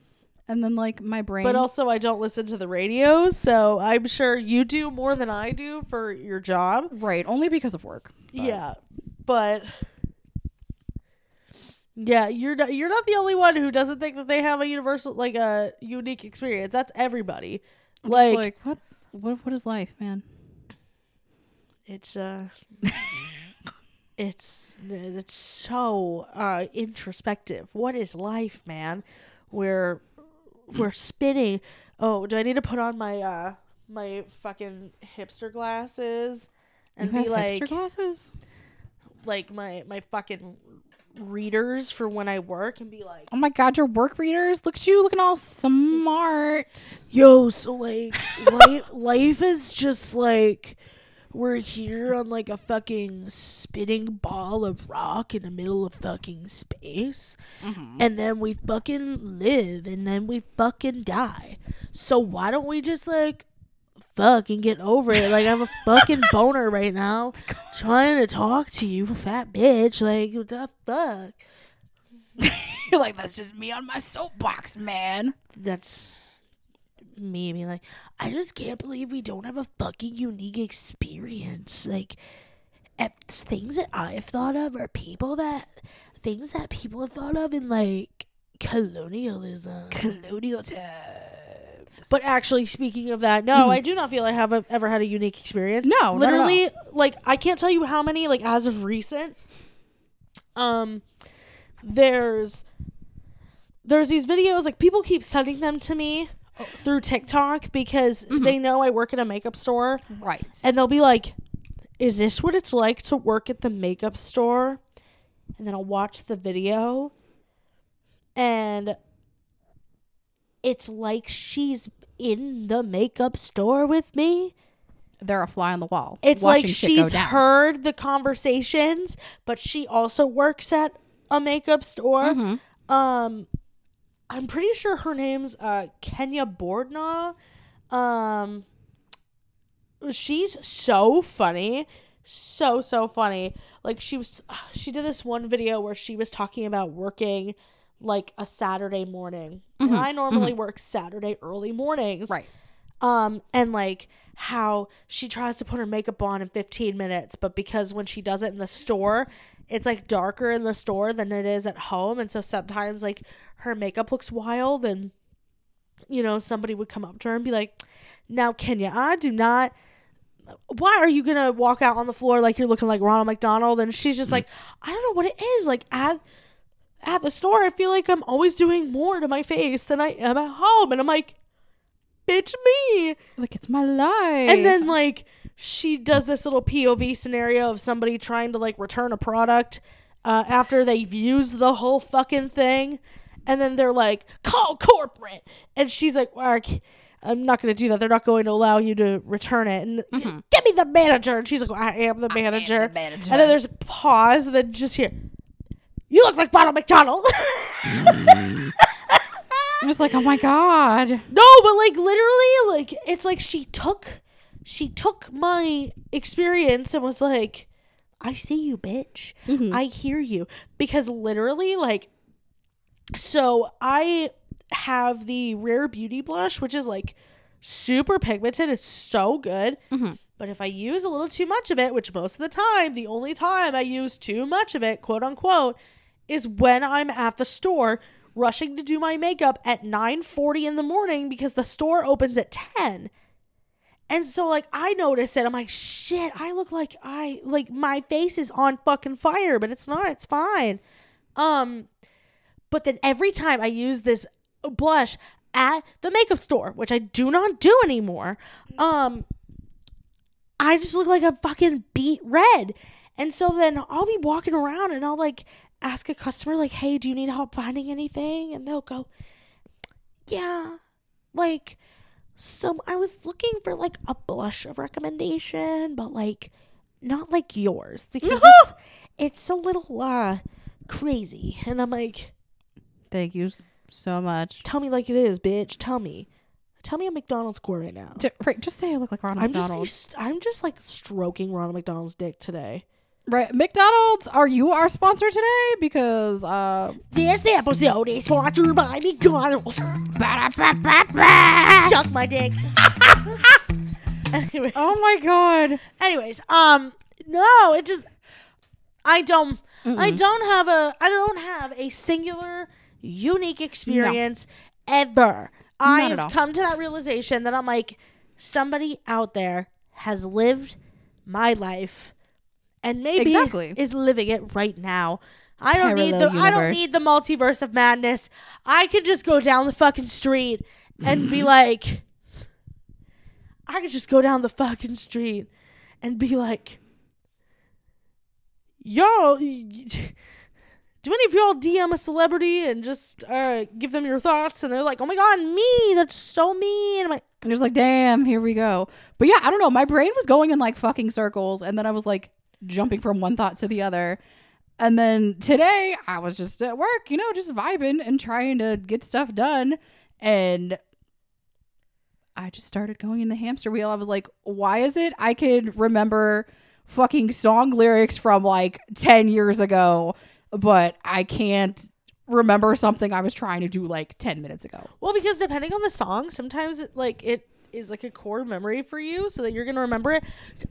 and then like my brain But also, I don't listen to the radio, so I'm sure you do more than I do for your job. right only because of work but- Yeah, but yeah, you're not you're not the only one who doesn't think that they have a universal like a unique experience. That's everybody. I'm Like, like what what what is life man it's uh it's it's so uh introspective. What is life, man? We're we're spinning. Oh, do I need to put on my uh my fucking hipster glasses and you be like hipster glasses like my my fucking readers for when I work and be like, oh my god your work readers? Look at you looking all smart. "Yo, so like life life is just like we're here on like a fucking spinning ball of rock in the middle of fucking space, mm-hmm. and then we fucking live, and then we fucking die. So why don't we just like fucking get over it? Like I have a fucking boner right now, trying to talk to you, fat bitch. Like what the fuck? You're like, that's just me on my soapbox, man. that's me being like, I just can't believe we don't have a fucking unique experience. Like, things that I've thought of are people that things that people have thought of in like colonialism. Colonial times. But actually, speaking of that, no, I do not feel I have a, ever had a unique experience. No, not at all. literally, like I can't tell you how many. Like as of recent, um, there's there's these videos. Like people keep sending them to me through TikTok because they know I work in a makeup store, right. and they'll be like, "Is this what it's like to work at the makeup store?" And then I'll watch the video, and it's like she's in the makeup store with me. They're a fly on the wall. It's like she's heard the conversations, but she also works at a makeup store. Mm-hmm. Um, I'm pretty sure her name's uh Kenya Bordna. Um, she's so funny, so so funny. Like she was, she did this one video where she was talking about working like a Saturday morning, and mm-hmm. I normally mm-hmm. work Saturday early mornings, Right. um and like how she tries to put her makeup on in 15 minutes but because when she does it in the store it's like darker in the store than it is at home. And so sometimes like her makeup looks wild and you know somebody would come up to her and be like now kenya i do not why are you gonna walk out on the floor like you're looking like ronald mcdonald? And she's just mm. like i don't know what it is. Like at at the store i feel like i'm always doing more to my face than i am at home and i'm like bitch me Like it's my life. and then like she does this little POV scenario of somebody trying to like return a product uh, after they've used the whole fucking thing, and then they're like, "Call corporate," and she's like, well, I "I'm not going to do that. They're not going to allow you to return it." And get me the manager, and she's like, "I am the manager." manager. And then there's a pause, and then just here, you look like Ronald McDonald. I was like, oh my god. No, but like literally, like it's like she took she took my experience and was like, I see you, bitch. Mm-hmm. I hear you. Because literally, like so I have the rare beauty blush, which is like super pigmented. It's so good. Mm-hmm. But if I use a little too much of it, which most of the time, the only time I use too much of it, quote unquote, is when I'm at the store rushing to do my makeup at 9:40 in the morning because the store opens at 10. And so like I notice it. I'm like, shit, I look like I like my face is on fucking fire, but it's not. It's fine. Um but then every time I use this blush at the makeup store, which I do not do anymore, um I just look like a fucking beat red. And so then I'll be walking around and I'll like ask a customer like, "Hey, do you need help finding anything?" And they'll go, "Yeah." Like so I was looking for like a blush recommendation, but like not like yours because it's, it's a little uh crazy. And I'm like, Thank you so much. tell me like it is, bitch. Tell me. Tell me a McDonald's score right now. Right, just say I look like Ronald I'm just McDonald. I'm just like stroking Ronald McDonald's dick today. Right, McDonald's, are you our sponsor today? Because uh, This episode is sponsored by McDonald's. Suck my dick. anyway, oh my god, anyways, um, no, it just, I don't, I don't have a, I don't have a singular, unique experience ever. Not at all. I've come to that realization that I'm like, somebody out there has lived my life, and maybe Exactly. is living it right now. I don't need the Parallel I don't need the multiverse of madness. I could just go down the fucking street and be like I could just go down the fucking street and be like Yo do any of y'all DM a celebrity and just uh, give them your thoughts and they're like, "Oh my god, me! That's so mean." I'm like, and it was like, damn, here we go. But yeah, I don't know. My brain was going in like fucking circles, and then I was like jumping from one thought to the other. And then today I was just at work, you know, just vibing and trying to get stuff done. And I just started going in the hamster wheel. I was like, why is it I could remember fucking song lyrics from like 10 years ago, but I can't remember something I was trying to do like 10 minutes ago? Well, because depending on the song, sometimes it like it is like a core memory for you, so that you're gonna remember it.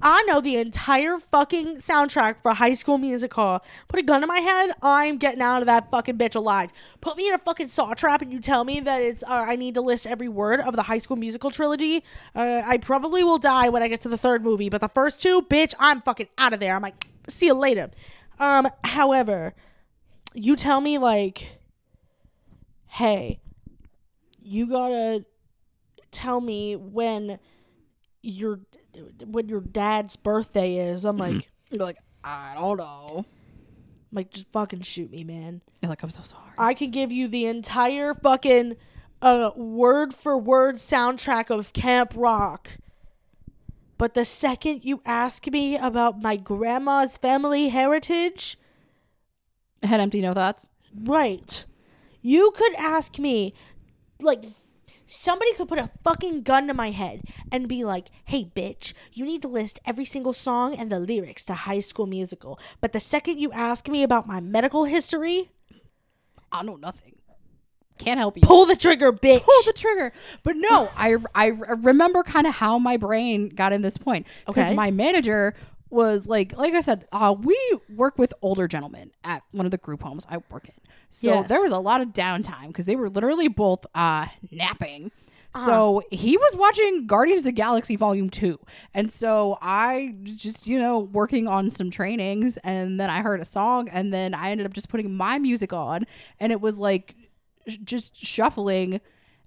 I know the entire fucking soundtrack for High School Musical. Put a gun to my head, I'm getting out of that fucking bitch alive. Put me in a fucking saw trap, and you tell me that it's uh, I need to list every word of the High School Musical trilogy. Uh, I probably will die when I get to the third movie, but the first two, bitch, I'm fucking out of there. I'm like, see you later. Um, however, you tell me like, hey, you gotta tell me when your when your dad's birthday is. I'm like, You're like, I don't know. I'm like just fucking shoot me, man. You're like, I'm so sorry. I can give you the entire fucking uh word for word soundtrack of Camp Rock. But the second you ask me about my grandma's family heritage, Head empty, no thoughts. Right. You could ask me, like, somebody could put a fucking gun to my head and be like, hey, bitch, you need to list every single song and the lyrics to High School Musical. But the second you ask me about my medical history, I know nothing. Can't help you. pull the trigger, bitch. pull the trigger. But no, I I remember kind of how my brain got in this point because Okay. my manager was like like I said, uh, we work with older gentlemen at one of the group homes I work in. So Yes. there was a lot of downtime because they were literally both uh, napping. So he was watching Guardians of the Galaxy Volume 2. And so I just, you know, working on some trainings and then I heard a song and then I ended up just putting my music on and it was like sh- just shuffling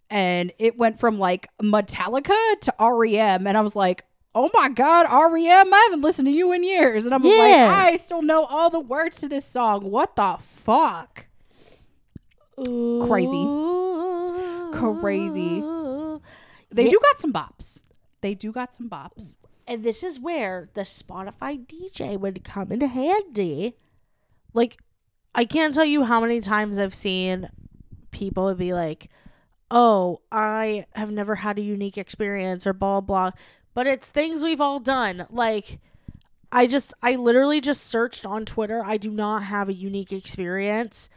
and it went from like Metallica to REM and I was like Oh my God, REM! I haven't listened to you in years, and i'm Yeah. like, I still know all the words to this song. What the fuck? Crazy. Crazy. They do got some bops. They do got some bops. And this is where the Spotify DJ would come in handy. Like, I can't tell you how many times I've seen people be like, oh, I have never had a unique experience or blah, blah. But it's things we've all done. Like, I just, I literally just searched on Twitter. I do not have a unique experience.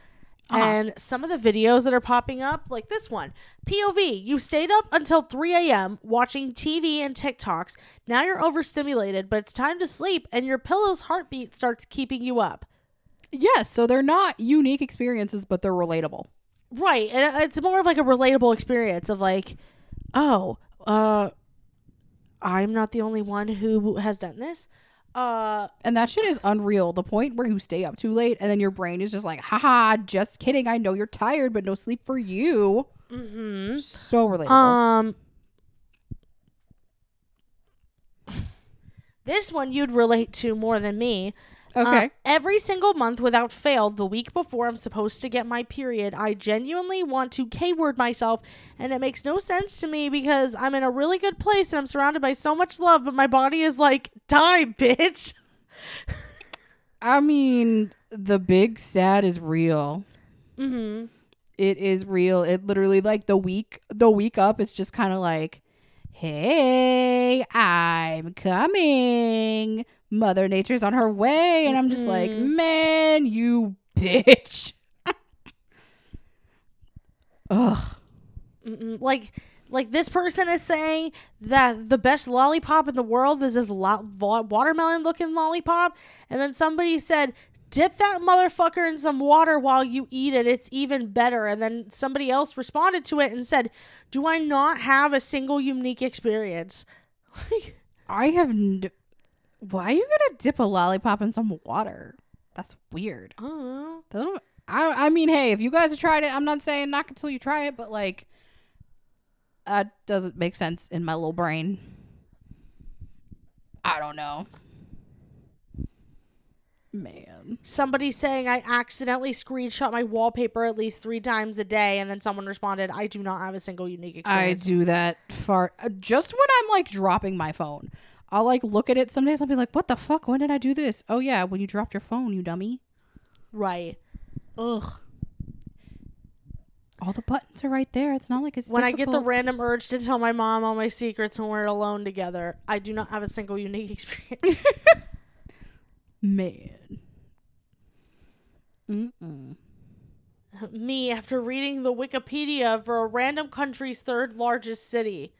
And some of the videos that are popping up, like this one POV, you stayed up until 3 a.m. watching TV and TikToks. Now you're overstimulated, but it's time to sleep, and your pillow's heartbeat starts keeping you up. Yes, so they're not unique experiences, but they're relatable. Right. And it's more of like a relatable experience of like, oh, uh, I'm not the only one who has done this. Uh, And that shit is unreal. The point where you stay up too late and then your brain is just like, haha, just kidding. I know you're tired, but no sleep for you. Mm-hmm. So relatable. um, this one you'd relate to more than me. Uh, okay. every single month without fail, the week before I'm supposed to get my period, I genuinely want to K word myself, and it makes no sense to me because I'm in a really good place and I'm surrounded by so much love, but my body is like, die, bitch. I mean, the big sad is real. Mm-hmm. It is real. It literally like the week the week up, it's just kind of like, hey, I'm coming. Mother Nature's on her way, and I'm just like, mm-hmm. man, you bitch. Ugh. Mm-mm. Like, like this person is saying that the best lollipop in the world is this lo- wa- watermelon looking lollipop, and then somebody said, "Dip that motherfucker in some water while you eat it. It's even better." And then somebody else responded to it and said, "Do I not have a single unique experience?" I have. N- Why are you gonna dip a lollipop in some water? That's weird. I don't know. Don't- I I mean, hey, if you guys have tried it, I'm not saying knock until you try it, but like, that doesn't make sense in my little brain. I don't know. Man, Somebody saying I accidentally screenshot my wallpaper at least three times a day, and then someone responded, "I do not have a single unique I experience." do that far just when I'm like dropping my phone. I'll like look at it some days. I'll be like, "What the fuck? When did I do this?" Oh yeah, when you dropped your phone, you dummy. right. Ugh. All the buttons are right there. It's not like it's when I get the random urge to tell my mom all my secrets when we're alone together, I do not have a single unique experience. man. Mm-mm. Me, after reading the Wikipedia for a random country's third largest city,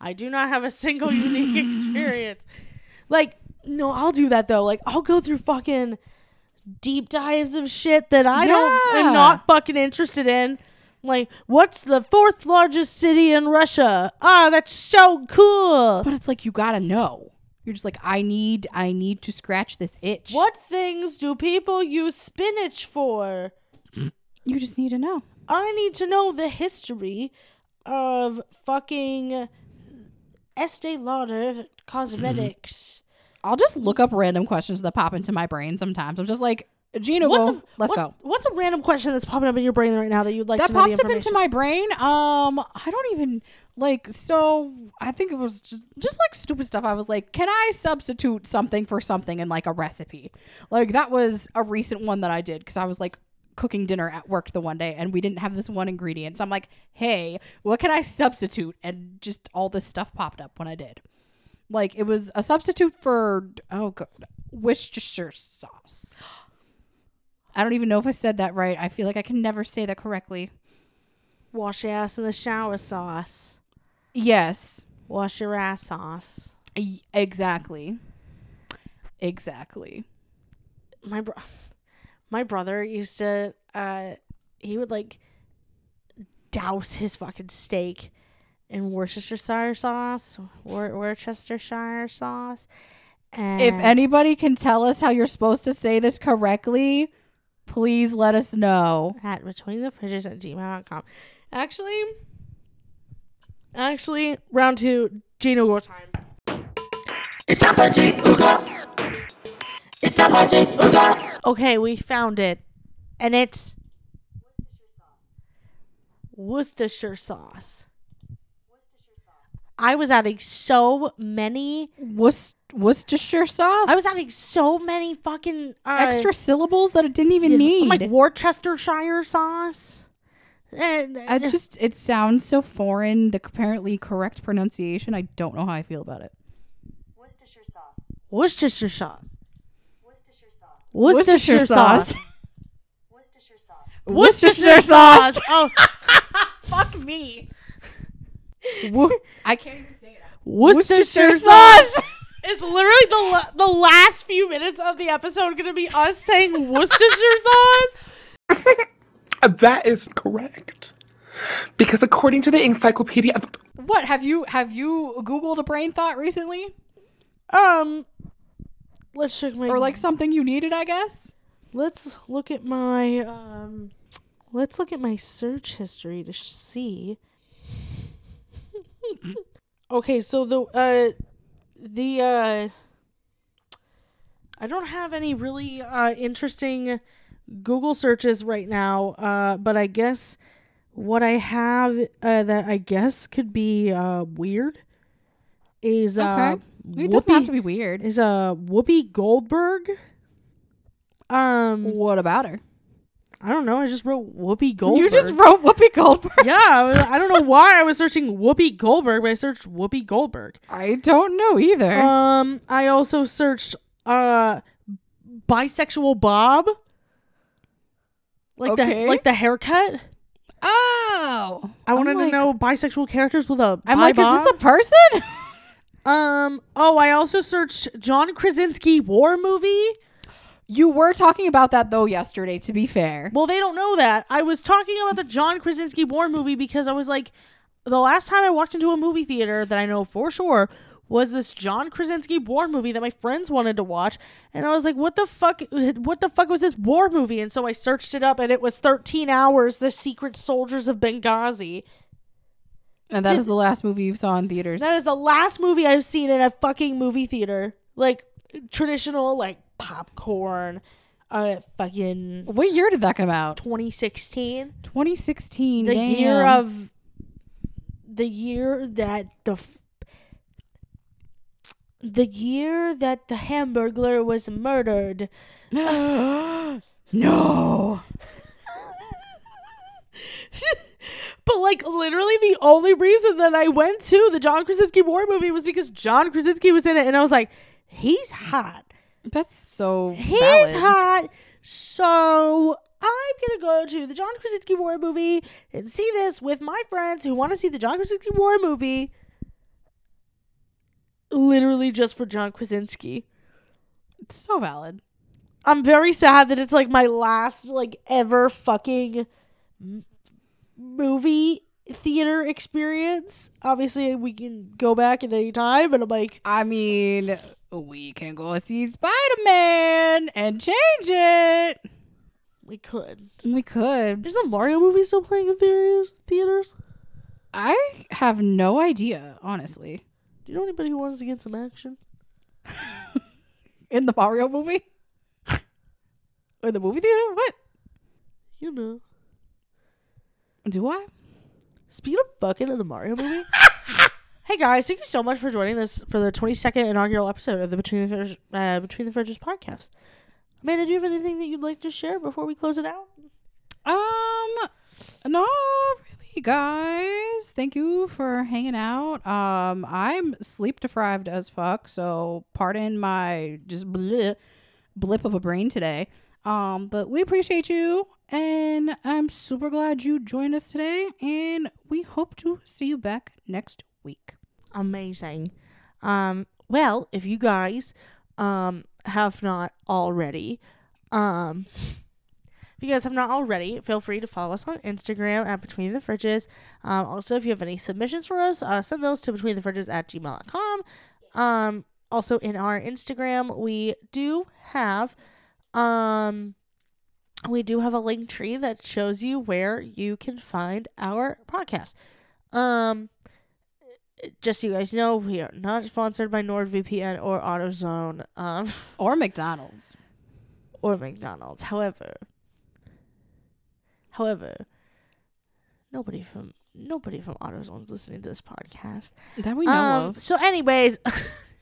I do not have a single unique experience. Like, no, I'll do that though. Like, I'll go through fucking deep dives of shit that I don't Yeah. am not fucking interested in. Like, what's the fourth largest city in Russia? Ah, that's so cool. But it's like you gotta know. You're just like, I need, I need to scratch this itch. What things do people use spinach for? You just need to know. I need to know the history of fucking Estee Lauder cosmetics. I'll just look up random questions that pop into my brain sometimes. I'm just like, Gina, What's go. a, let's what- go. What's a random question that's popping up in your brain right now that you'd like That to know popped up into my brain. Um, I don't even like. So I think it was just just like stupid stuff. I was like, can I substitute something for something in like a recipe? Like that was a recent one that I did because I was like cooking dinner at work the one day and we didn't have this one ingredient. So I'm like, hey, what can I substitute? And just all this stuff popped up when I did. Like it was a substitute for oh god, Worcestershire sauce. I don't even know if I said that right. I feel like I can never say that correctly. Wash your ass in the shower sauce. Yes, Wash your ass sauce. exactly. Exactly. My bro- my brother used to uh he would like douse his fucking steak in Worcestershire sauce, Wor- Worcestershire sauce. And If anybody can tell us how you're supposed to say this correctly, please let us know. at between the fridges at gmail.com. Actually, actually, round two, Gino go time. It's time for G Uga. It's time for G Uga. Okay, we found it, and it's Worcestershire sauce. I was adding so many. Worc- Worcestershire sauce? I was adding so many fucking uh, extra syllables that it didn't even yeah, need. like Worcestershire sauce. And I just it sounds so foreign. The apparently correct pronunciation. I don't know how I feel about it. Worcestershire sauce. Worcestershire sauce. Worcestershire sauce. Worcestershire sauce. Worcestershire sauce. Oh, fuck me. Wo- I can't even say it. Worcestershire sauce. It's literally the la- the last few minutes of the episode going to be us saying Worcestershire sauce. That is correct. Because according to the Encyclopedia of What have you have you googled a brain thought recently, Um, let's check my or like something you needed? I guess. Let's look at my um. Let's look at my search history to sh- see. okay, so the uh, the uh, I don't have any really uh interesting Google searches right now. Uh, but I guess what I have uh that I guess could be uh weird is uh. It doesn't have Whoopi- to be weird. is uh Whoopi Goldberg. Um, What about her? I don't know. I just wrote Whoopi Goldberg. You just wrote Whoopi Goldberg. yeah. I, was- I don't know why I was searching Whoopi Goldberg, but I searched Whoopi Goldberg. I don't know either. Um, I also searched uh bisexual Bob. Like Okay. the like the haircut. oh, I wanted like- to know bisexual characters with a. I'm like, is this a person? um? Oh, I also searched John Krasinski war movie. you were talking about that though yesterday. To be fair, Well, they don't know that. I was talking about the John Krasinski war movie because I was like, the last time I walked into a movie theater that I know for sure was this John Krasinski war movie that my friends wanted to watch, and I was like, what the fuck? What the fuck was this war movie? And so I searched it up, and it was 13 hours. The Secret Soldiers of Benghazi. And that is the last movie you saw in theaters. That is the last movie I've seen in a fucking movie theater, like traditional, like popcorn. Uh, fucking what year did that come out? 2016. 2016. the damn. year of the year that the f- the year that the hamburglar was murdered no. but like literally the only reason that i went to the john krasinski war movie was because john krasinski was in it and i was like he's hot That's so. he's valid. hot so i'm gonna go to the john krasinski war movie and see this with my friends who want to see the john krasinski war movie literally just for john krasinski It's so valid. i'm very sad that it's like my last like ever fucking movie theater experience obviously we can go back at any time but i'm like I mean, we can go see Spider Man and change it. we could We could. is the mario movie still playing in theaters theaters I have no idea, honestly. do you know anybody who wants to get some action In the Mario movie? or the movie theater? What? you know Do I? Speaking of fucking in the Mario movie. hey guys, thank you so much for joining us for the 22nd inaugural episode of the Between the Fridges, uh, Between the Fridges podcast. Amanda, do you have anything that you'd like to share before we close it out? Um, not really, guys. Thank you for hanging out. Um, I'm sleep deprived as fuck, so pardon my just bleh, blip of a brain today. Um, but we appreciate you, and I'm super glad you joined us today, and we hope to see you back next week. Amazing. Um, well, if you guys um have not already, um if you guys have not already, feel free to follow us on Instagram at Between the Fridges. Um, also, if you have any submissions for us, uh, send those to Between the Fridges at gmail.com. Um, also, in our Instagram, we do have um we do have a link tree that shows you where you can find our podcast. Um just so you guys know, we are not sponsored by NordVPN or AutoZone um Or McDonald's. or McDonald's. However, however, nobody from nobody from AutoZone's listening to this podcast. That we know Um, of. So, anyways,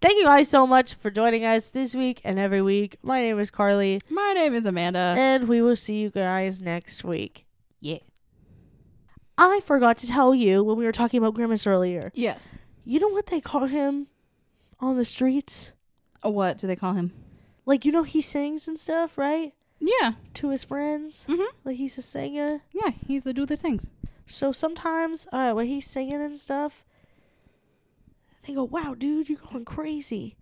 thank you guys so much for joining us this week and every week. My name is Carly, My name is Amanda. and we will see you guys next week. Yeah. I forgot to tell you when we were talking about Grimace earlier. Yes. You know what they call him on the streets? What do they call him? Like, you know, he sings and stuff, right? Yeah. To his friends. Mhm. Like, he's a singer. Yeah, he's the dude that sings. So sometimes uh, when he's singing and stuff, they go, wow, dude, you're going crazy.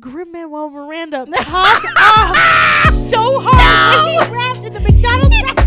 Grim Manuel Miranda popped off so hard no! when he rapped in the McDonald's.